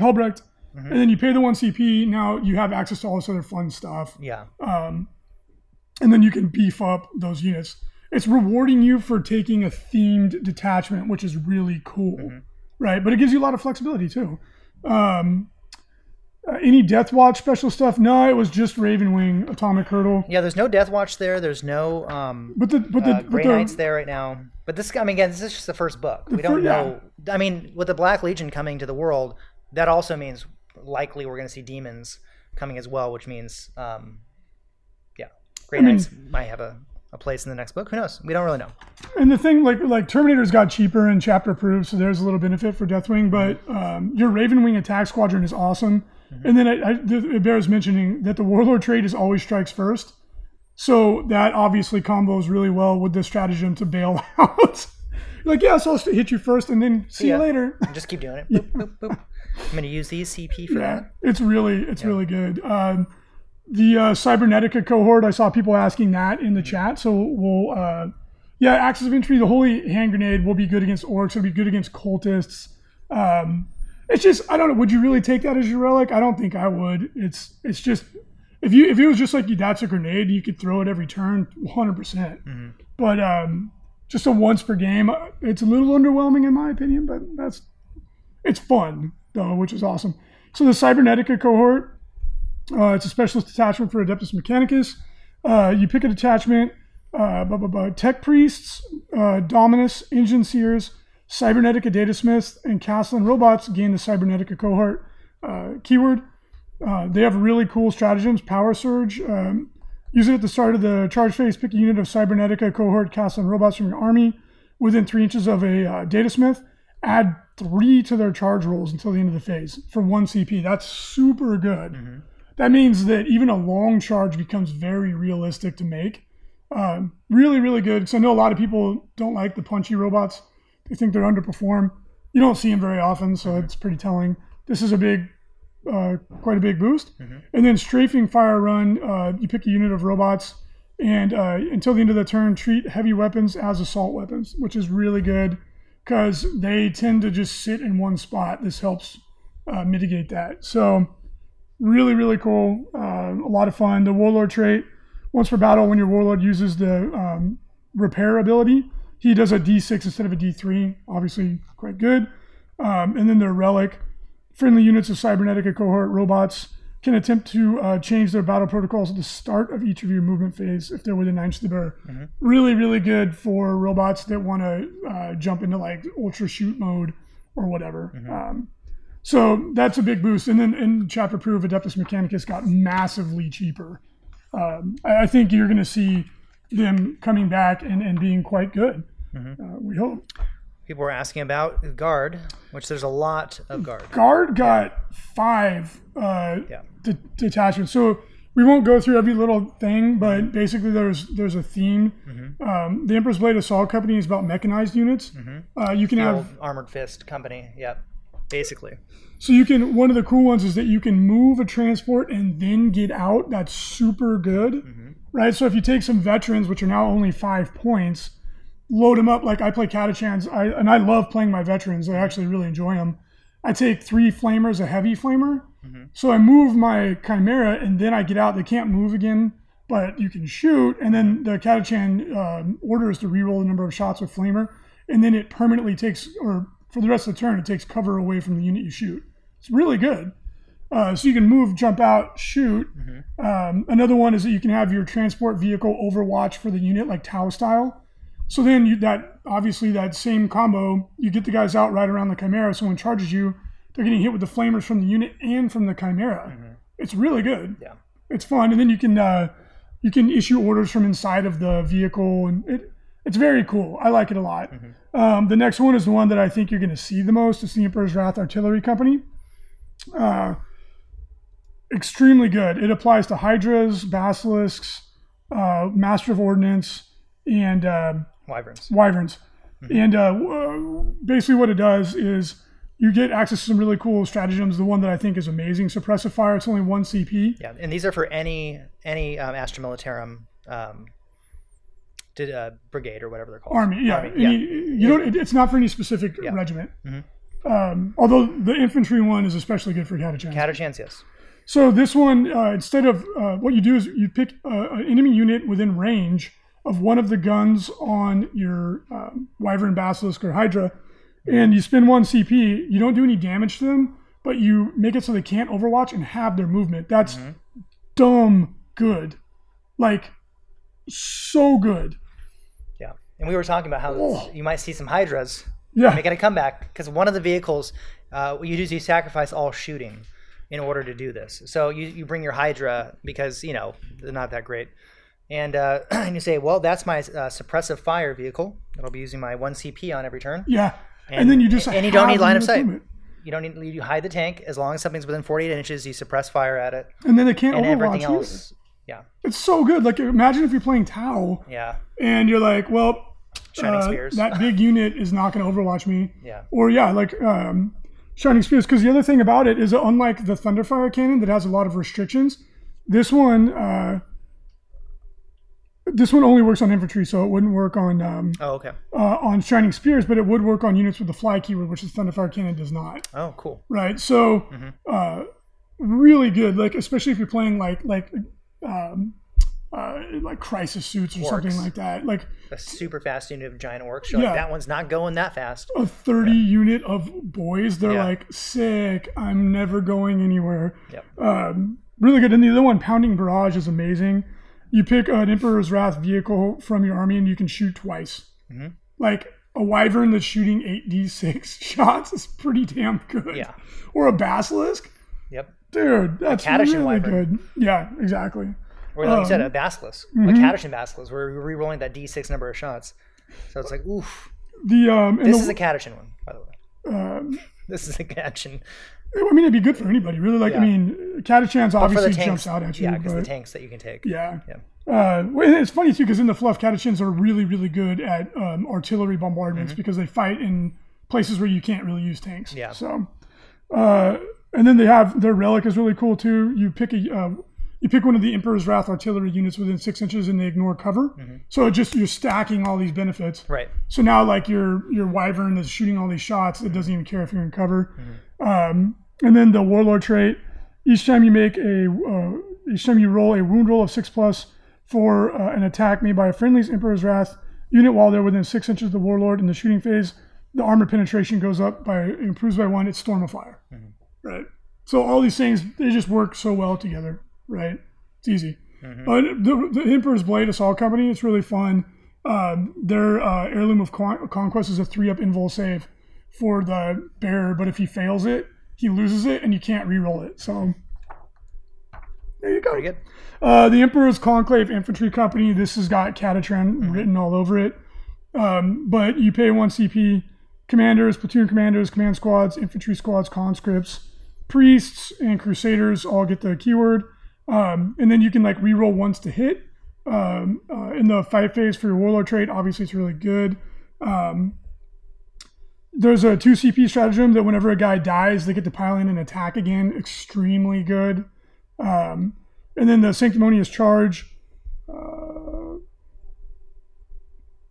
Helbrecht, and then you pay the one CP. Now you have access to all this other fun stuff. Yeah. and then you can beef up those units. It's rewarding you for taking a themed detachment, which is really cool, Mm-hmm. right? But it gives you a lot of flexibility too. Um, uh, any Deathwatch special stuff? No, it was just Ravenwing Atomic Hurdle. Yeah. There's no Deathwatch there. There's no um, But the but the uh, but Grey the, Knights there right now. But this, I mean, again, this is just the first book. We don't fir- yeah. know. I mean, with the Black Legion coming to the world, that also means likely we're going to see demons coming as well, which means, um, yeah, Grey mean- Knights might have a, a place in the next book. Who knows? We don't really know. and the thing like like Terminators got cheaper and chapter approved, so there's a little benefit for Deathwing. But um, your Ravenwing attack squadron is awesome. And then I, I, it bears mentioning that the Warlord trade is always strikes first. So that obviously combos really well with the stratagem to bail out. like, yeah, so I'll hit you first and then see ya. you later. Just keep doing it. Boop, boop, boop. I'm going to use these CP for yeah, that. it's really, it's really good. Um, the uh, Cybernetica cohort, I saw people asking that in the chat. So we'll, uh, yeah, Axis of Entry, the Holy Hand Grenade will be good against orcs. It'll be good against cultists. Um, it's just, I don't know. Would you really take that as your relic? I don't think I would. It's, it's just, if you, if it was just like you that's a grenade, you could throw it every turn, 100. percent But um, just a once per game, uh, it's a little underwhelming in my opinion. But that's, it's fun though, which is awesome. So the Cybernetica cohort, uh, it's a specialist detachment for Adeptus Mechanicus. Uh, you pick a detachment, uh, blah, blah, blah, Tech Priests, uh, Dominus, Engine Seers, Cybernetica Datasmiths, and Castellan Robots gain the Cybernetica cohort uh, keyword. Uh, they have really cool stratagems, Power Surge. Um, use it at the start of the charge phase. Pick a unit of Cybernetica cohort Castellan Robots from your army within three inches of a uh, Datasmith. Add three to their charge rolls until the end of the phase for one CP. That's super good. That means that even a long charge becomes very realistic to make. Um, really, really good. So I know a lot of people don't like the punchy robots. They think they're underperform. You don't see them very often, so it's pretty telling. This is a big, uh, quite a big boost. And then strafing fire run, uh, you pick a unit of robots, and uh, until the end of the turn, treat heavy weapons as assault weapons, which is really good because they tend to just sit in one spot. This helps uh, mitigate that. So really, really cool. Uh, a lot of fun. The warlord trait. Once per battle, when your warlord uses the um, repair ability, he does a D6 instead of a D3. Obviously, quite good. Um, and then their relic. Friendly units of Cybernetica cohort robots can attempt to uh, change their battle protocols at the start of each of your movement phase if they're within nine inches of the bear. Really, really good for robots that want to uh, jump into like ultra shoot mode or whatever. Um, so that's a big boost. And then in Chapter Approved, Adeptus Mechanicus got massively cheaper. Um, I I think you're going to see them coming back and, and being quite good. Uh, we hope. People were asking about guard, which there's a lot of guard. Guard got five uh, Yeah. de- detachments. So we won't go through every little thing, but basically there's there's a theme. Um, the Emperor's Blade Assault Company is about mechanized units. Uh, you can The have armored fist company. Yep. Basically. So you can one of the cool ones is that you can move a transport and then get out. That's super good, right? So if you take some veterans, which are now only five points, load them up. Like I play Catachans, I and I love playing my veterans. I actually really enjoy them. I take three flamers, a heavy flamer. So I move my Chimera and then I get out. They can't move again, but you can shoot. And then the Catachan um, orders to reroll the number of shots with flamer, and then it permanently takes, or for the rest of the turn, it takes cover away from the unit you shoot. It's really good. Uh, so you can move, jump out, shoot. Um, another one is that you can have your transport vehicle overwatch for the unit, like Tau style. So then you that obviously that same combo, you get the guys out right around the Chimera. Someone charges you, they're getting hit with the flamers from the unit and from the Chimera. It's really good. Yeah. It's fun, and then you can uh, you can issue orders from inside of the vehicle, and it it's very cool. I like it a lot. Um, the next one is the one that I think you're going to see the most. It's the Emperor's Wrath Artillery Company. Uh, extremely good. It applies to Hydras, Basilisks, uh, Master of Ordnance, and uh, Wyverns. Wyverns. And uh, basically, what it does is you get access to some really cool stratagems. The one that I think is amazing, Suppressive Fire. It's only one CP. Yeah, and these are for any any um, Astra Militarum um, did, uh, brigade or whatever they're called. Army, yeah. Army, yeah. Any- you don't. it- It's not for any specific regiment. Um, although the infantry one is especially good for Catachan. Catachans, yes. So this one, uh, instead of uh, what you do is you pick uh, an enemy unit within range of one of the guns on your um, Wyvern, Basilisk, or Hydra, and you spend one CP. You don't do any damage to them, but you make it so they can't Overwatch and have their movement. That's dumb good, like so good. Yeah, and we were talking about how Oh. you might see some Hydras Yeah, making a comeback because one of the vehicles uh, you do is you sacrifice all shooting in order to do this. So you, you bring your Hydra because you know they're not that great, and uh, and you say, well, that's my uh, suppressive fire vehicle. It'll be using my one CP on every turn. yeah. And, then you just and you don't need line of sight. movement. You don't need you hide the tank as long as something's within 48 inches. You suppress fire at it, and then they can't and Overwatch. everything either. else. Yeah, It's so good. Like imagine if you're playing Tau yeah, and you're like, well, Shining uh, Spears. that big unit is not going to Overwatch me. Yeah. Or yeah, like um, Shining Spears. Because the other thing about it is unlike the Thunderfire cannon that has a lot of restrictions, this one, uh, this one only works on infantry, so it wouldn't work on um, Oh, okay. uh, on Shining Spears, but it would work on units with the fly keyword, which the Thunderfire cannon does not. Oh, cool. Right. So, Mm-hmm. uh, really good. Like especially if you're playing like like. Um, uh, like crisis suits or something like that. Like A super fast unit of giant orcs. You're Yeah. like, that one's not going that fast. a 30 unit of boys. They're Yeah. like, sick. I'm never going anywhere. Yep. Um, really good. And the other one, Pounding Barrage, is amazing. You pick an Emperor's Wrath vehicle from your army and you can shoot twice. Mm-hmm. Like a Wyvern that's shooting 8d6 shots is pretty damn good. Yeah. Or a Basilisk. Yep. Dude, that's really Wyvern. good. Yeah, exactly. Or like you said, Um, a basilisk, mm-hmm. a basilisk, where you're re-rolling that d6 number of shots. So it's like, oof. The um, This the, is a Catachan one, by the way. um, this is a action I mean, it'd be good for anybody, really. Like, I mean, Catachan's but for the obviously tanks. jumps out at you. yeah, because the tanks that you can take. Yeah. Yeah. Uh, it's funny too because in the fluff, Catachans are really, really good at um, artillery bombardments because they fight in places where you can't really use tanks. Mm-hmm. Yeah. So, uh, and then they have their relic is really cool too. You pick a uh, you pick one of the Emperor's Wrath artillery units within six inches and they ignore cover. Mm-hmm. So it just you're stacking all these benefits. Right. So now, like your your wyvern is shooting all these shots. It doesn't even care if you're in cover. Um, and then the warlord trait. Each time you make a uh, each time you roll a wound roll of six plus for uh, an attack made by a friendly's Emperor's Wrath unit while they're within six inches of the warlord in the shooting phase, the armor penetration goes up by improves by one. It's storm of fire. Right. So all these things they just work so well together. Right. It's easy. Uh, the, the Emperor's Blade Assault Company. It's really fun. Um, their uh, heirloom of Con- conquest is a three up invul save for the bearer, but if he fails it, he loses it, and you can't re-roll it. So there you go. Uh, the Emperor's Conclave Infantry Company. This has got Catachan written all over it. Um, but you pay one CP. Commanders, platoon commanders, command squads, infantry squads, conscripts, priests, and crusaders all get the keyword. Um, and then you can like re-roll once to hit. Um, uh, in the fight phase for your warlord trait, obviously it's really good. Um, there's a two CP stratagem that whenever a guy dies, they get to pile in and attack again. Extremely good. Um, and then the sanctimonious charge. Uh,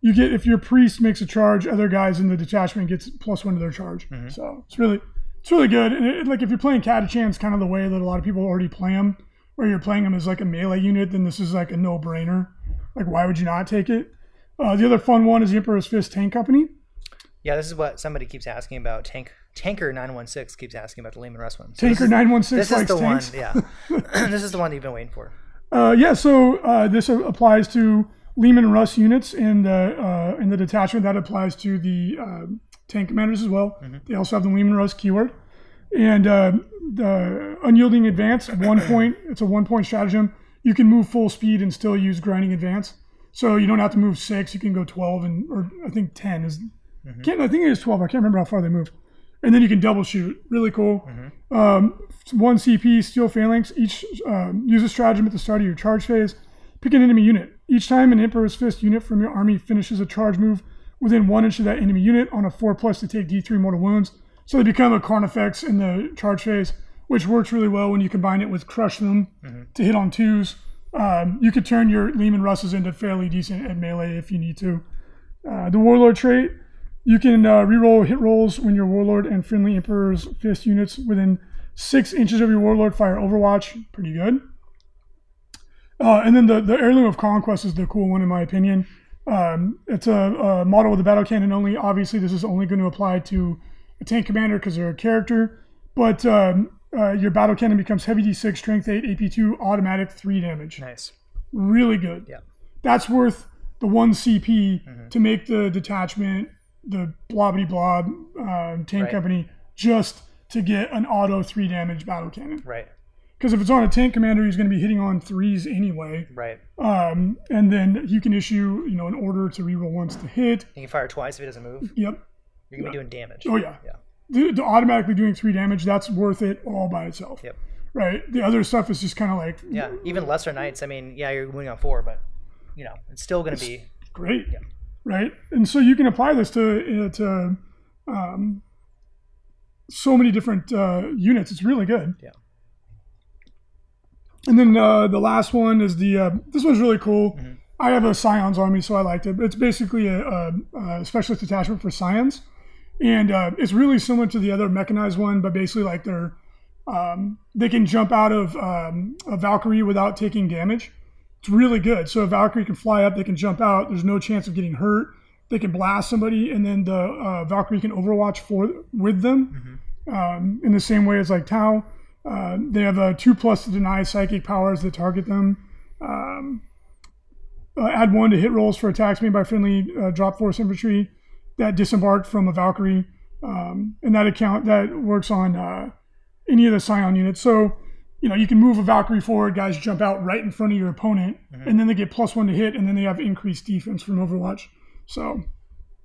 you get if your priest makes a charge, other guys in the detachment gets plus one to their charge. So it's really it's really good. And it, like if you're playing Catachan, it's kind of the way that a lot of people already play them, where you're playing them as like a melee unit. Then this is like a no brainer. Like why would you not take it? Uh, the other fun one is the Emperor's Fist Tank Company. Yeah, this is what somebody keeps asking about. Tank Tanker nine one six keeps asking about the Leman Russ one. So Tanker nine one six This is the tanks. one. Yeah. this is the one that you've been waiting for. Uh, yeah, so uh, this applies to Leman Russ units in the uh, in the detachment. That applies to the uh, tank commanders as well. They also have the Leman Russ keyword. And uh, the unyielding advance, one point. It's a one point stratagem. You can move full speed and still use grinding advance. So you don't have to move six. You can go twelve and or I think ten is. Can't I think it is twelve. I can't remember how far they moved. And then you can double shoot. Really cool. Um, one CP steel phalanx. Each um, use a stratagem at the start of your charge phase. Pick an enemy unit. Each time an Emperor's Fist unit from your army finishes a charge move within one inch of that enemy unit on a four plus to take D3 mortal wounds. So they become a Carnifex in the charge phase, which works really well when you combine it with Crush Them to hit on twos. Um, you could turn your Leman Russes into fairly decent at melee if you need to. Uh, the Warlord trait, you can uh, reroll hit rolls when your Warlord and friendly Emperor's Fist units within six inches of your Warlord fire Overwatch. Pretty good. Uh, and then the, the Heirloom of Conquest is the cool one, in my opinion. Um, it's a, a model with a battle cannon only. Obviously, this is only going to apply to a tank commander because they're a character. But um, uh, your battle cannon becomes heavy d6, strength 8, AP2, automatic 3 damage. Nice. Really good. Yeah. That's worth the 1 CP to make the detachment, the blobby blob uh, tank Right. company, just to get an auto 3 damage battle cannon. Right. Because if it's on a tank commander, he's going to be hitting on threes anyway. Right. Um, and then you can issue, you know, an order to reroll once to hit. You can fire twice if it doesn't move. Yep. You're gonna be doing damage. Oh yeah. Yeah. The, the automatically doing three damage, that's worth it all by itself. Yep. Right. The other stuff is just kind of like Yeah. Even lesser knights. I mean, yeah, you're moving on four, but you know, it's still gonna be great. Right. And so you can apply this to uh, to um, so many different uh, units. It's really good. Yeah. And then uh, the last one is the uh, this one's really cool. Mm-hmm. I have a Scions army, so I liked it. It's basically a, a, a specialist attachment for Scions, and uh, it's really similar to the other mechanized one, but basically like they're um, they can jump out of um, a Valkyrie without taking damage. It's really good. So a Valkyrie can fly up, they can jump out. There's no chance of getting hurt. They can blast somebody, and then the uh, Valkyrie can Overwatch for with them um, in the same way as like Tau. Uh, they have a two plus to deny psychic powers that target them. Um, uh, add one to hit rolls for attacks made by friendly uh, drop force infantry that disembarked from a Valkyrie, um, and that account that works on uh, any of the Scion units. So you know you can move a Valkyrie forward, guys jump out right in front of your opponent, and then they get plus one to hit, and then they have increased defense from Overwatch. So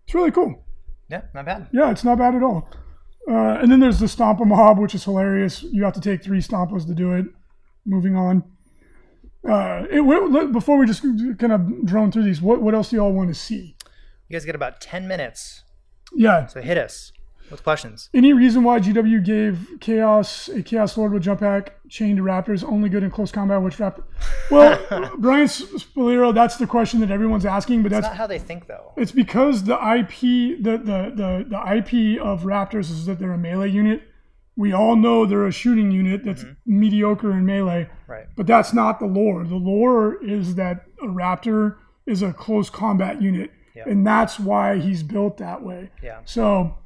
it's really cool. yeah, not bad. Yeah, it's not bad at all. Uh, and then there's the Stompa Mob, which is hilarious. You have to take three Stompas to do it. Moving on. Uh, it, before we just kind of drone through these, what, what else do y'all want to see? You guys get about 10 minutes. Yeah. So hit us with questions. Any reason why GW gave Chaos a Chaos Lord with jump pack chained to Raptors only good in close combat? Which Raptor? Well, Brian Spalero, that's the question that everyone's asking, but That's that's not how they think, though. It's because the IP, the, the, the, the IP of Raptors is that they're a melee unit. We all know they're a shooting unit that's mm-hmm. mediocre in melee, Right. but that's not the lore. The lore is that a Raptor is a close combat unit, Yeah. and that's why he's built that way. Yeah. So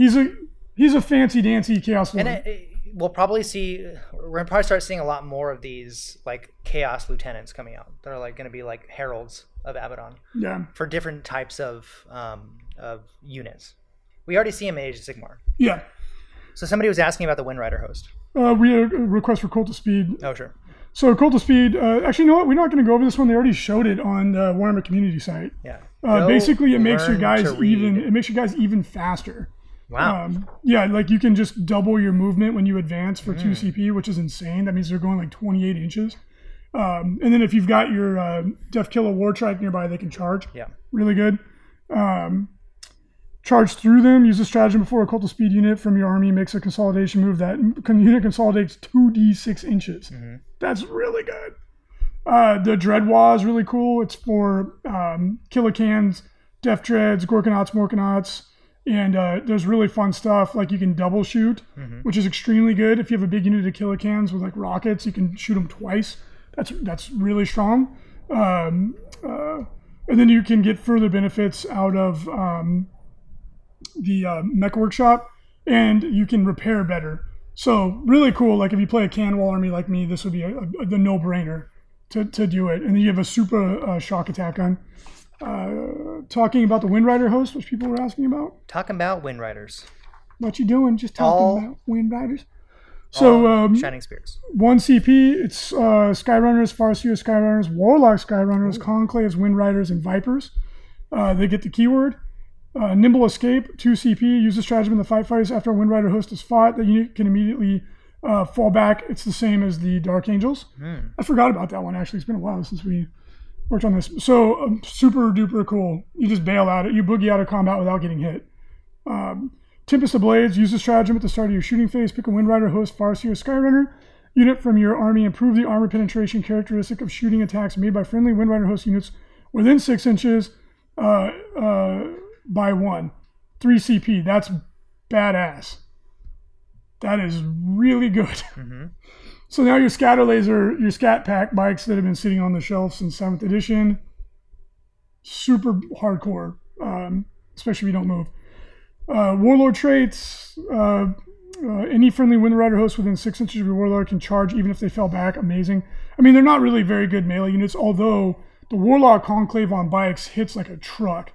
he's a he's a fancy dancy chaos lord. And it, it- we'll probably see, we're to probably start seeing a lot more of these, like, Chaos Lieutenants coming out. That are, like, going to be, like, heralds of Abaddon yeah, for different types of, um, of units. We already see him in Age of Sigmar. yeah. So somebody was asking about the Wind Rider host. Uh, we had a request for Cult of Speed. Oh, sure. So Cult of Speed. Uh, actually, you know what? We're not going to go over this one. They already showed it on the Warhammer community site. Yeah. Uh, basically, it makes your guys even. It makes your guys even faster. Wow. Um, yeah, like you can just double your movement when you advance for Mm. two CP, which is insane. That means they're going like 28 inches. Um, and then if you've got your uh, Deffkilla Wartrike nearby, they can charge. yeah. Really good. Um, charge through them. Use a stratagem before a cult of speed unit from your army makes a consolidation move. That unit consolidates 2d6 inches. Mm-hmm. That's really good. Uh, the Dreadwa is really cool. It's for um, Killicans, Deff Dreads, Gorkanauts, Morkanauts, and uh, there's really fun stuff. Like you can double shoot, which is extremely good. If you have a big unit of Killa Kans with like rockets, you can shoot them twice. That's that's really strong. Um, uh, and then you can get further benefits out of um, the uh, Mech Workshop, and you can repair better. So really cool. Like if you play a Kan Wall army like me, this would be a, a, the no-brainer to, to do it. And then you have a super uh, shock attack gun. Uh, talking about the Wind Rider host, which people were asking about. Talking about Wind Riders. What you doing? Just talking All- about Wind Riders. So um, Shining Spears. one CP, it's uh, Skyrunners, Farseer Skyrunners, Warlock Skyrunners, Conclaves, Wind Riders, and Vipers. Uh, they get the keyword. Uh, nimble Escape, 2 CP, use the stratagem in the fight phase after a Wind Rider host is fought. The unit can immediately uh, fall back. It's the same as the Dark Angels. I forgot about that one, actually. It's been a while since we worked on this. So, um, super duper cool. You just bail out, it, you boogie out of combat without getting hit. Um, Tempest of Blades, use the stratagem at the start of your shooting phase. Pick a Wind Rider, Host, Farseer, Skyrunner unit from your army. Improve the armor penetration characteristic of shooting attacks made by friendly Wind Rider host units within six inches uh, uh, by one. 3 CP. That's badass. That is really good. So now your scatter laser, your scat pack bikes that have been sitting on the shelf since seventh edition, super hardcore, um, especially if you don't move. Uh, warlord traits. Uh, uh, any friendly Wind Rider host within six inches of your warlord can charge even if they fell back. Amazing. I mean, they're not really very good melee units, although the Warlock Conclave on bikes hits like a truck.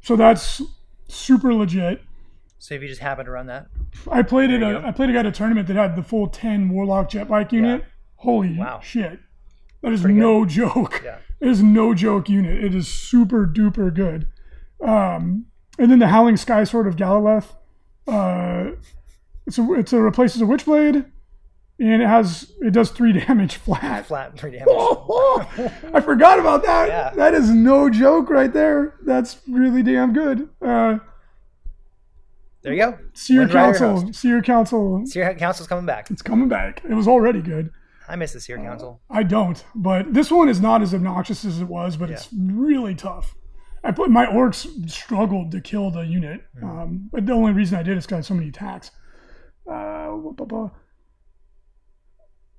So that's super legit. So if you just happen to run that, I played at There you a. I played a guy at a tournament that had the full ten Warlock jet bike unit. Holy Wow. shit. That is no joke. Yeah. It is no joke unit. It is super duper good. Um, and then the Howling Sky Sword of Galileth. Uh, it's a it's a replaces a Witchblade, and it has it does three damage flat. flat three damage. I forgot about that. Yeah. That is no joke right there. That's really damn good. Uh, There you go. Seer Council. Seer Council. Seer Council's coming back. It's coming back. It was already good. I miss the Seer Council. I don't, but this one is not as obnoxious as it was, but it's really tough. I put my orcs struggled to kill the unit, Hmm. um, but the only reason I did is because I had so many attacks. Uh, wha- blah, blah.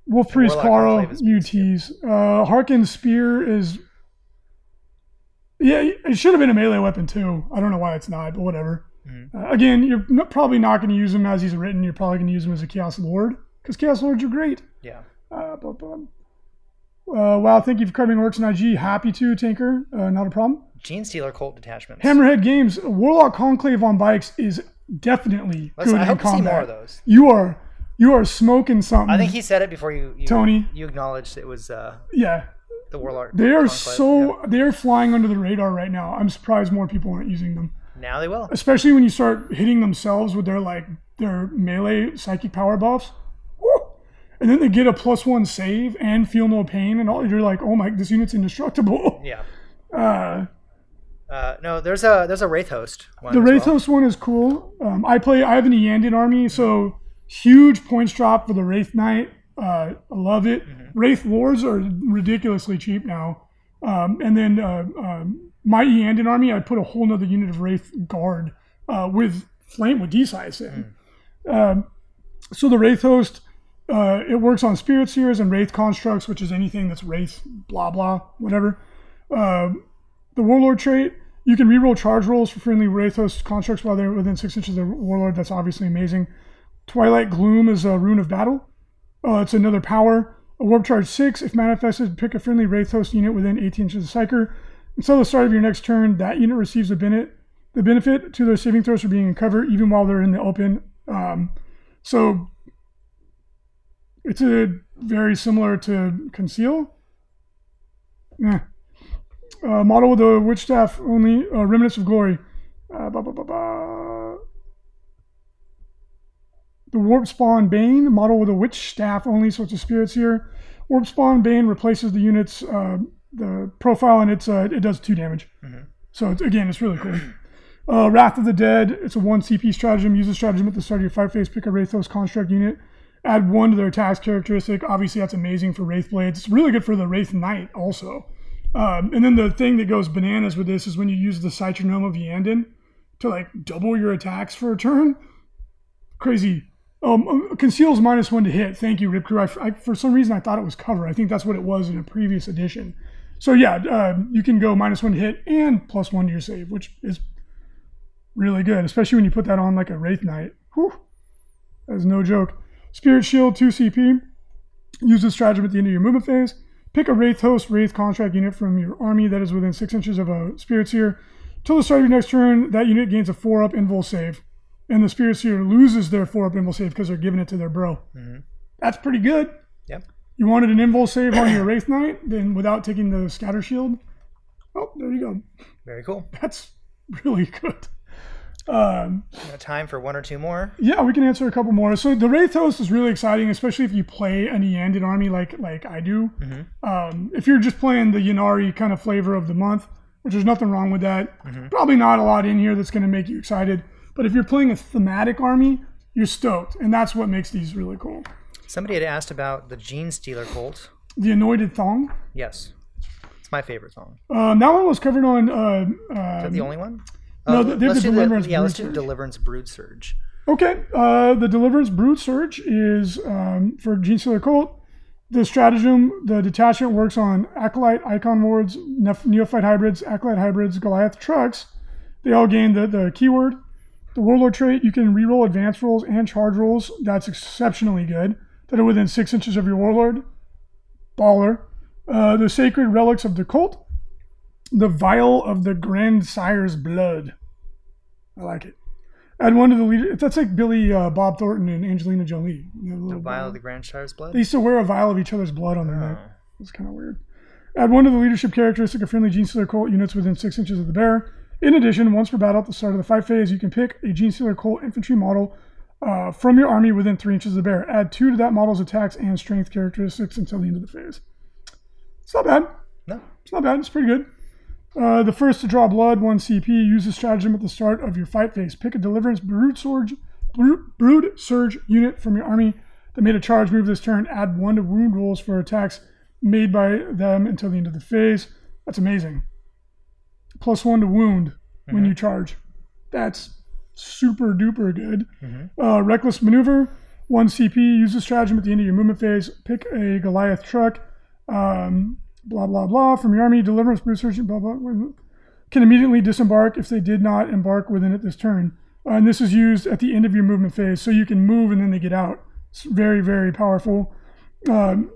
Wolf Priest Warlock Carl Enclave is UTs. Uh, Haarken Spear is. Yeah, it should have been a melee weapon too. I don't know why it's not, but whatever. Mm-hmm. Uh, again, you're probably not going to use him as he's written. You're probably going to use him as a Chaos Lord because Chaos Lords are great. Yeah. Uh, bu- bu- uh, wow, thank you for covering Orcs and IG. Happy to, Tinker. Uh, not a problem. Genestealer Cult Detachments. Hammerhead Games, Warlock Conclave on bikes is definitely Let's, good I in hope to see combat. more of those. You are you are smoking something. I think he said it before you, you Tony. You acknowledged it was uh, yeah. the Warlord. They are Conclave. so they are flying under the radar right now. I'm surprised more people aren't using them. Now they will. especially when you start hitting themselves with their like their melee psychic power buffs. Woo! And then they get a plus one save and feel no pain, and all you're like, oh my, this unit's indestructible. Yeah. Uh, Uh, no, there's a there's a wraith host. One the Wraith well. Host one is cool. Um, I play. I have an Iyanden army, so huge points drop for the Wraith Knight. Uh, I love it. Mm-hmm. Wraith Lords are ridiculously cheap now. Um, and then uh, um, my Iyanden army, I put a whole nother unit of Wraith Guard uh, with Flame with D-scythes in. Mm. Um, so the Wraith Host, uh, it works on Spirit Seers and Wraith Constructs, which is anything that's Wraith, blah, blah, whatever. Um, the Warlord trait, you can reroll charge rolls for friendly Wraith Host constructs while they're within six inches of the Warlord. That's obviously amazing. Twilight Gloom is a rune of battle. Uh, it's another power. A Warp Charge 6, if manifested, pick a friendly Wraith Host unit within 18 inches of Psyker. Until the start of your next turn, that unit receives the benefit, the benefit to their saving throws for being in cover, even while they're in the open. Um, so it's a very similar to Conceal. Uh, model with the witch staff only uh, remnants of glory. Uh, ba, ba, ba, ba. The warp spawn bane model with a witch staff only, so it's a spirits here. Warp spawn bane replaces the unit's uh, the profile, and it's uh, it does two damage. So it's, again, it's really cool. Uh, Wrath of the Dead. It's a one CP stratagem. Use the stratagem at the start of your fight phase. Pick a Wraithos construct unit. Add one to their attack characteristic. Obviously, that's amazing for Wraith Blades. It's really good for the Wraith Knight also. Um, and then the thing that goes bananas with this is when you use the Citronome of to like double your attacks for a turn. Crazy. Um, conceals minus one to hit. Thank you, Rip Crew. I, I- for some reason, I thought it was cover. I think that's what it was in a previous edition. So yeah, uh, you can go minus one to hit and plus one to your save, which is really good, especially when you put that on like a Wraith Knight. Whew. That is no joke. Spirit Shield, 2 CP. Use this stratagem at the end of your movement phase. Pick a Wraith Host, Wraith Construct unit from your army that is within 6 inches of a Spirit Seer. Till the start of your next turn, that unit gains a 4 up Invul save. And the Spirit Seer loses their 4 up Invul save because they're giving it to their bro. That's pretty good. You wanted an Invul save on your Wraith Knight, then without taking the Scatter Shield. Oh, there you go. Very cool. That's really good. Um, time for one or two more. yeah, we can answer a couple more. So the Wraith Host is really exciting, especially if you play an Iyanden army like like I do. Um, if you're just playing the Ynnari kind of flavor of the month, which there's nothing wrong with that. Probably not a lot in here that's going to make you excited. But if you're playing a thematic army, you're stoked, and that's what makes these really cool. Somebody had asked about the Genestealer Colt. The Anointed Thong. Yes, it's my favorite song. Um, that one was covered on. Uh, Is that the only one? no, Uh, they- they have let's the do Deliverance yeah, let's Brood do Surge. Deliverance Brood Surge. Okay, uh, the Deliverance Brood Surge is um, for Genestealer Colt. The stratagem, the detachment works on Acolyte, Icon Wards, Neophyte Hybrids, Acolyte Hybrids, Goliath Trucks. They all gain the, the keyword. The Warlord trait, you can reroll advance rolls and charge rolls. That's exceptionally good. That are within six inches of your Warlord. Baller. Uh, the Sacred Relics of the Cult. The Vial of the Grandsire's Blood. I like it. Add one to the leader. That's like Billy uh, Bob Thornton and Angelina Jolie. You know, the The Vial of the Grandshire's Blood. They used to wear a vial of each other's blood on their neck. Oh. It's kind of weird. Add one to the leadership characteristic of friendly Genestealer cult units within six inches of the bearer. In addition, once per battle at the start of the fight phase, you can pick a Genestealer cult infantry model uh, from your army within three inches of the bearer. Add two to that model's attacks and strength characteristics until the end of the phase. It's not bad. No. It's not bad. It's pretty good. Uh, the first to draw blood, one CP. Use the stratagem at the start of your fight phase. Pick a Deliverance Brood Surge, Brood, Brood Surge unit from your army that made a charge move this turn. Add one to wound rolls for attacks made by them until the end of the phase. That's amazing. Plus one to wound when you charge. That's super duper good. Uh, reckless maneuver, one CP. Use the stratagem at the end of your movement phase. Pick a Goliath truck. Um, blah blah blah from your army. Deliverance, blah blah. blah. Can immediately disembark if they did not embark within it this turn. Uh, and this is used at the end of your movement phase, so you can move and then they get out. It's very very powerful. Um,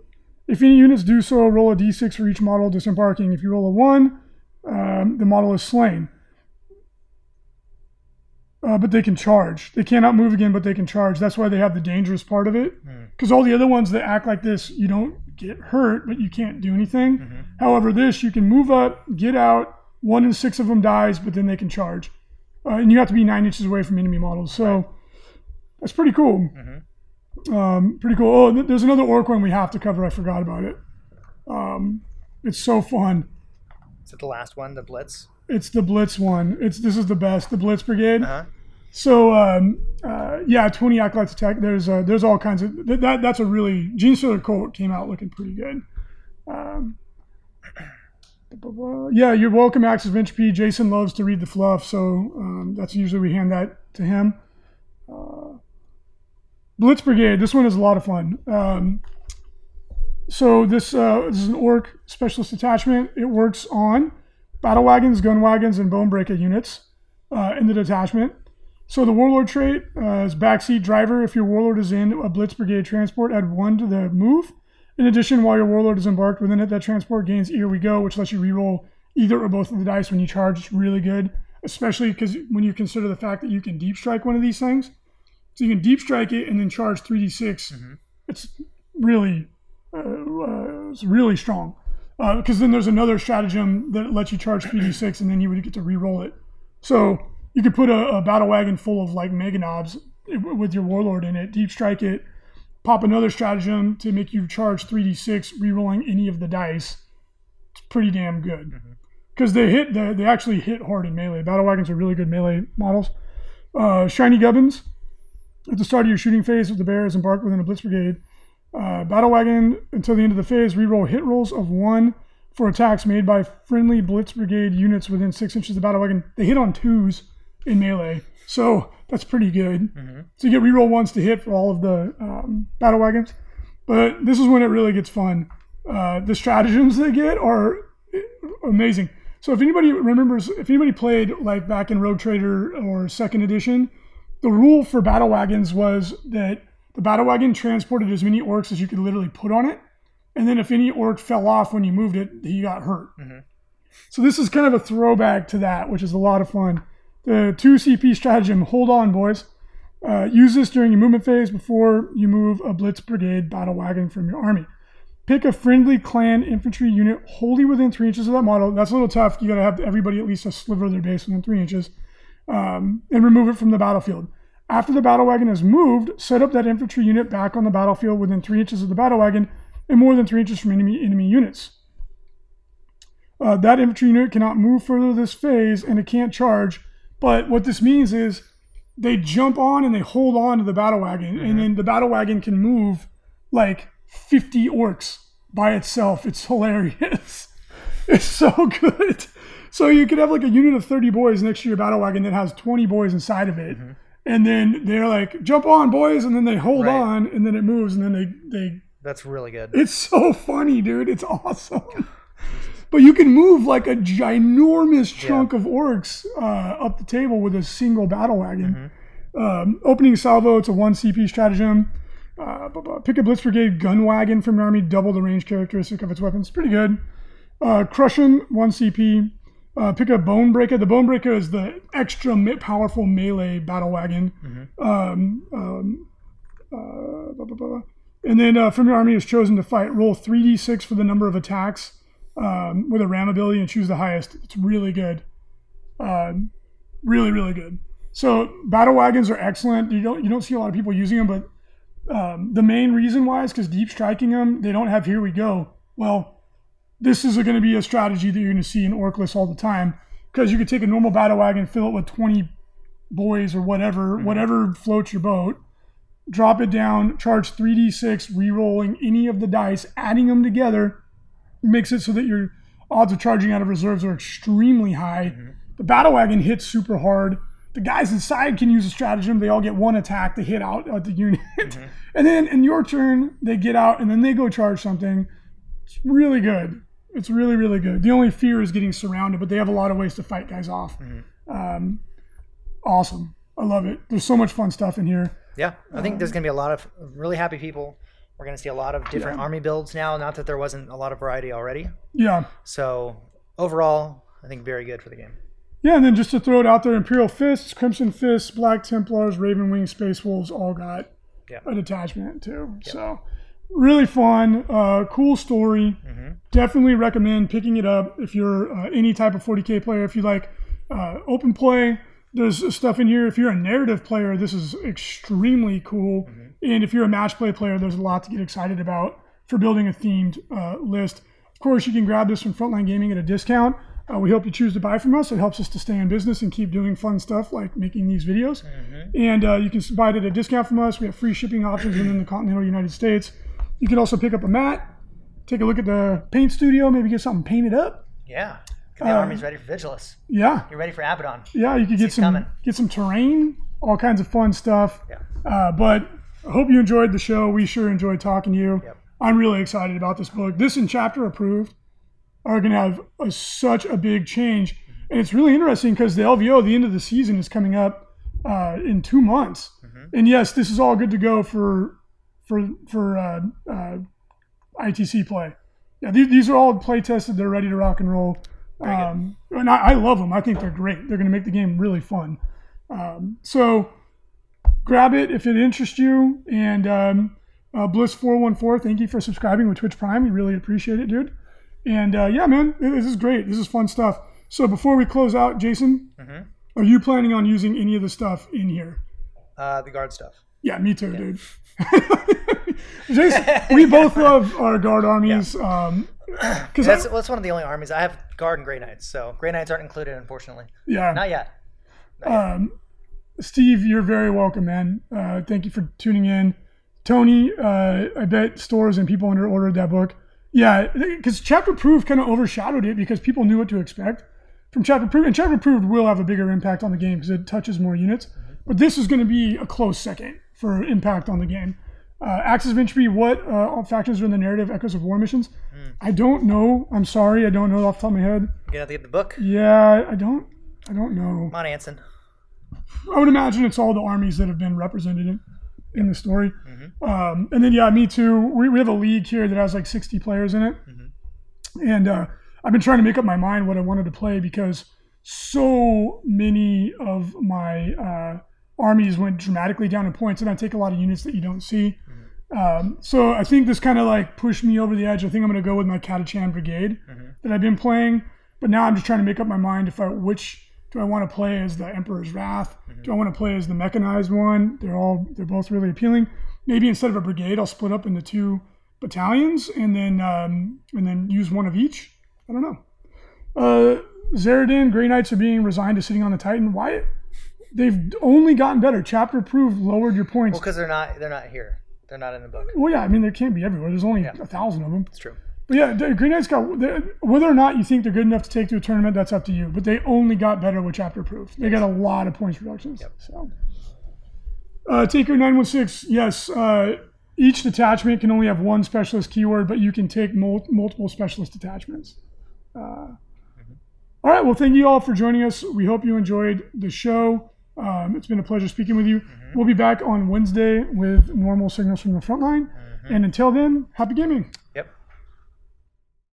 if any units do so, roll a d6 for each model disembarking. If you roll a one, um, the model is slain. Uh, but they can charge. They cannot move again, but they can charge. That's why they have the dangerous part of it. Because all the other ones that act like this, you don't get hurt, but you can't do anything. However, this you can move up, get out. One in six of them dies, but then they can charge. uh, and you have to be nine inches away from enemy models. So that's pretty cool. Um, pretty cool. Oh, th- there's another orc one we have to cover. I forgot about it. Um, it's so fun. Is it the last one, the Blitz? It's the Blitz one. It's this is the best, the Blitz Brigade. Uh-huh. So um, uh, yeah, 20 acolytes attack. There's uh, there's all kinds of th- that. That's a really Genestealer Colt came out looking pretty good. Um, yeah, you're welcome, Axis Venture P. Jason loves to read the fluff, so um, that's usually we hand that to him. Uh, Blitz Brigade. This one is a lot of fun. Um, so this uh, this is an orc specialist attachment. It works on battle wagons, gun wagons, and bone breaker units uh, in the detachment. So the warlord trait uh, is backseat driver. If your warlord is in a blitz brigade transport, add one to the move. In addition, while your warlord is embarked within it, that transport gains Here We Go, which lets you reroll either or both of the dice when you charge. It's really good, especially because when you consider the fact that you can deep strike one of these things. So you can deep strike it and then charge 3d6. It's really, uh, uh, it's really strong. Because then there's another stratagem that lets you charge 3d6 and then you would get to re-roll it. So you could put a, a battle wagon full of like Meganobz with your warlord in it, deep strike it, pop another stratagem to make you charge 3d6, re-rolling any of the dice. It's pretty damn good. Because they hit, they, they actually hit hard in melee. Battle wagons are really good melee models. Uh, Shiny Gubbins. At the start of your shooting phase, with the bear is embarked within a blitz brigade, uh, battle wagon until the end of the phase, reroll hit rolls of one for attacks made by friendly blitz brigade units within six inches of the battle wagon. They hit on twos in melee, so that's pretty good. So you get reroll ones to hit for all of the um, battle wagons. But this is when it really gets fun. Uh, the stratagems they get are amazing. So if anybody remembers, if anybody played like back in Rogue Trader or Second Edition, the rule for battle wagons was that the battle wagon transported as many Orks as you could literally put on it, and then if any Ork fell off when you moved it, he got hurt. So this is kind of a throwback to that, which is a lot of fun. The two CP stratagem, hold on, boys. Uh, use this during your movement phase before you move a blitz brigade battle wagon from your army. Pick a friendly clan infantry unit wholly within three inches of that model. That's a little tough. You got to have everybody at least a sliver of their base within three inches, um, and remove it from the battlefield. After the battle wagon is moved, set up that infantry unit back on the battlefield within three inches of the battle wagon and more than three inches from enemy enemy units. Uh, that infantry unit cannot move further this phase and it can't charge. But what this means is they jump on and they hold on to the battle wagon, and then the battle wagon can move like 50 Orks by itself. It's hilarious. It's so good. So you could have like a unit of 30 boys next to your battle wagon that has 20 boys inside of it. And then they're like, jump on, boys, and then they hold Right. on, and then it moves, and then they, they That's really good. it's so funny, dude. It's awesome. But you can move like a ginormous chunk of Orks uh, up the table with a single battle wagon. Um, opening salvo, it's a one CP stratagem. Uh, pick a Blitz Brigade gun wagon from your army, double the range characteristic of its weapons. Pretty good. Uh, Crush'em, one CP. Uh, pick a Bone Breaker. The Bone Breaker is the extra me- powerful melee battle wagon. Um, um, uh, blah, blah, blah, blah. And then uh, from your army is chosen to fight. Roll 3d6 for the number of attacks um, with a ram ability and choose the highest. It's really good. Um, really, really good. So battle wagons are excellent. You don't you don't see a lot of people using them, but um, the main reason why is because deep striking them, they don't have here we go. Well, this is going to be a strategy that you're going to see in Ork lists all the time because you could take a normal battle wagon, fill it with 20 boys or whatever, mm-hmm. whatever floats your boat, drop it down, charge 3d6, re-rolling any of the dice, adding them together makes it so that your odds of charging out of reserves are extremely high. Mm-hmm. The battle wagon hits super hard. The guys inside can use a stratagem. They all get one attack to hit out at the unit. Mm-hmm. and then in your turn, they get out and then they go charge something. It's really good. It's really, really good. The only fear is getting surrounded, but they have a lot of ways to fight guys off. Um, awesome. I love it. There's so much fun stuff in here. Yeah, I think there's going to be a lot of really happy people. We're going to see a lot of different army builds now. Not that there wasn't a lot of variety already. Yeah. So overall, I think very good for the game. Yeah, and then just to throw it out there, Imperial Fists, Crimson Fists, Black Templars, Ravenwing, Space Wolves all got Yeah. a detachment too. So really fun, uh, cool story. Definitely recommend picking it up if you're uh, any type of 40k player. If you like uh, open play, there's stuff in here. If you're a narrative player, this is extremely cool. And if you're a match play player, there's a lot to get excited about for building a themed uh, list. Of course, you can grab this from Frontline Gaming at a discount. Uh, we hope you choose to buy from us. It helps us to stay in business and keep doing fun stuff like making these videos. And uh, you can buy it at a discount from us. We have free shipping options within the continental United States. You can also pick up a mat, take a look at the paint studio, maybe get something painted up. Yeah. The Uh, army's ready for Vigilus. Yeah, You're ready for Abaddon. yeah, you could get some coming. get some terrain, all kinds of fun stuff. Yeah. Uh, but I hope you enjoyed the show. We sure enjoyed talking to you. Yep. I'm really excited about this book. This and chapter approved are going to have a, such a big change, and it's really interesting because the LVO, the end of the season, is coming up uh, in two months. Mhm. And yes, this is all good to go for for for uh, uh, ITC play. Yeah, these, these are all play tested. They're ready to rock and roll. Um, and I, I love them. I think they're great. They're going to make the game really fun. Um, so grab it if it interests you. And um, uh, Bliss414, thank you for subscribing with Twitch Prime. We really appreciate it, dude. And uh, yeah, man, this is great. This is fun stuff. So before we close out, Jason, are you planning on using any of the stuff in here? Uh, the guard stuff. Yeah, me too, dude. Jason, we both love our guard armies. Um 'cause That's, I, well, that's one of the only armies. I have guard and Grey Knights, so Grey Knights aren't included, unfortunately. yeah, Not yet. um, Steve, you're very welcome, man. Uh, thank you for tuning in. Tony, uh, I bet stores and people under ordered that book. Yeah, because Chapter Approved kind of overshadowed it because people knew what to expect from Chapter Approved, and Chapter Approved will have a bigger impact on the game because it touches more units. But this is going to be a close second for impact on the game. Uh, Axis of Entropy, what uh, factors are in the narrative Echoes of War missions? I don't know. I'm sorry, I don't know off the top of my head. You gonna have to get the book? Yeah, I don't. I don't know. Come on, Anson. I would imagine it's all the armies that have been represented in, in the story. Um, and then, yeah, me too. We, we have a league here that has like 60 players in it. And uh, I've been trying to make up my mind what I wanted to play because so many of my uh, armies went dramatically down in points, and I take a lot of units that you don't see. Um, so I think this kind of like pushed me over the edge. I think I'm going to go with my Catachan Brigade that I've been playing. But now I'm just trying to make up my mind if I which do I want to play as the Emperor's Wrath? Do I want to play as the mechanized one? They're all they're both really appealing. Maybe instead of a brigade, I'll split up into two battalions and then um, and then use one of each. I don't know. Uh, Zeradin, Grey Knights are being resigned to sitting on the Titan. Why? They've only gotten better. Chapter Approved lowered your points. Well, because they're not they're not here. They're not in the book. Well, yeah, I mean, there can't be everywhere. There's only a thousand of them. It's true. But yeah, the Grey Knights got whether or not you think they're good enough to take to a tournament, that's up to you. But they only got better with Chapter Approved. They got a lot of points reductions. Yep. So, uh, Taker nine one six. Yes, uh, each detachment can only have one specialist keyword, but you can take mul- multiple specialist detachments. Uh, all right. Well, thank you all for joining us. We hope you enjoyed the show. Um, it's been a pleasure speaking with you. We'll be back on Wednesday with normal signals from the front line. And until then, happy gaming.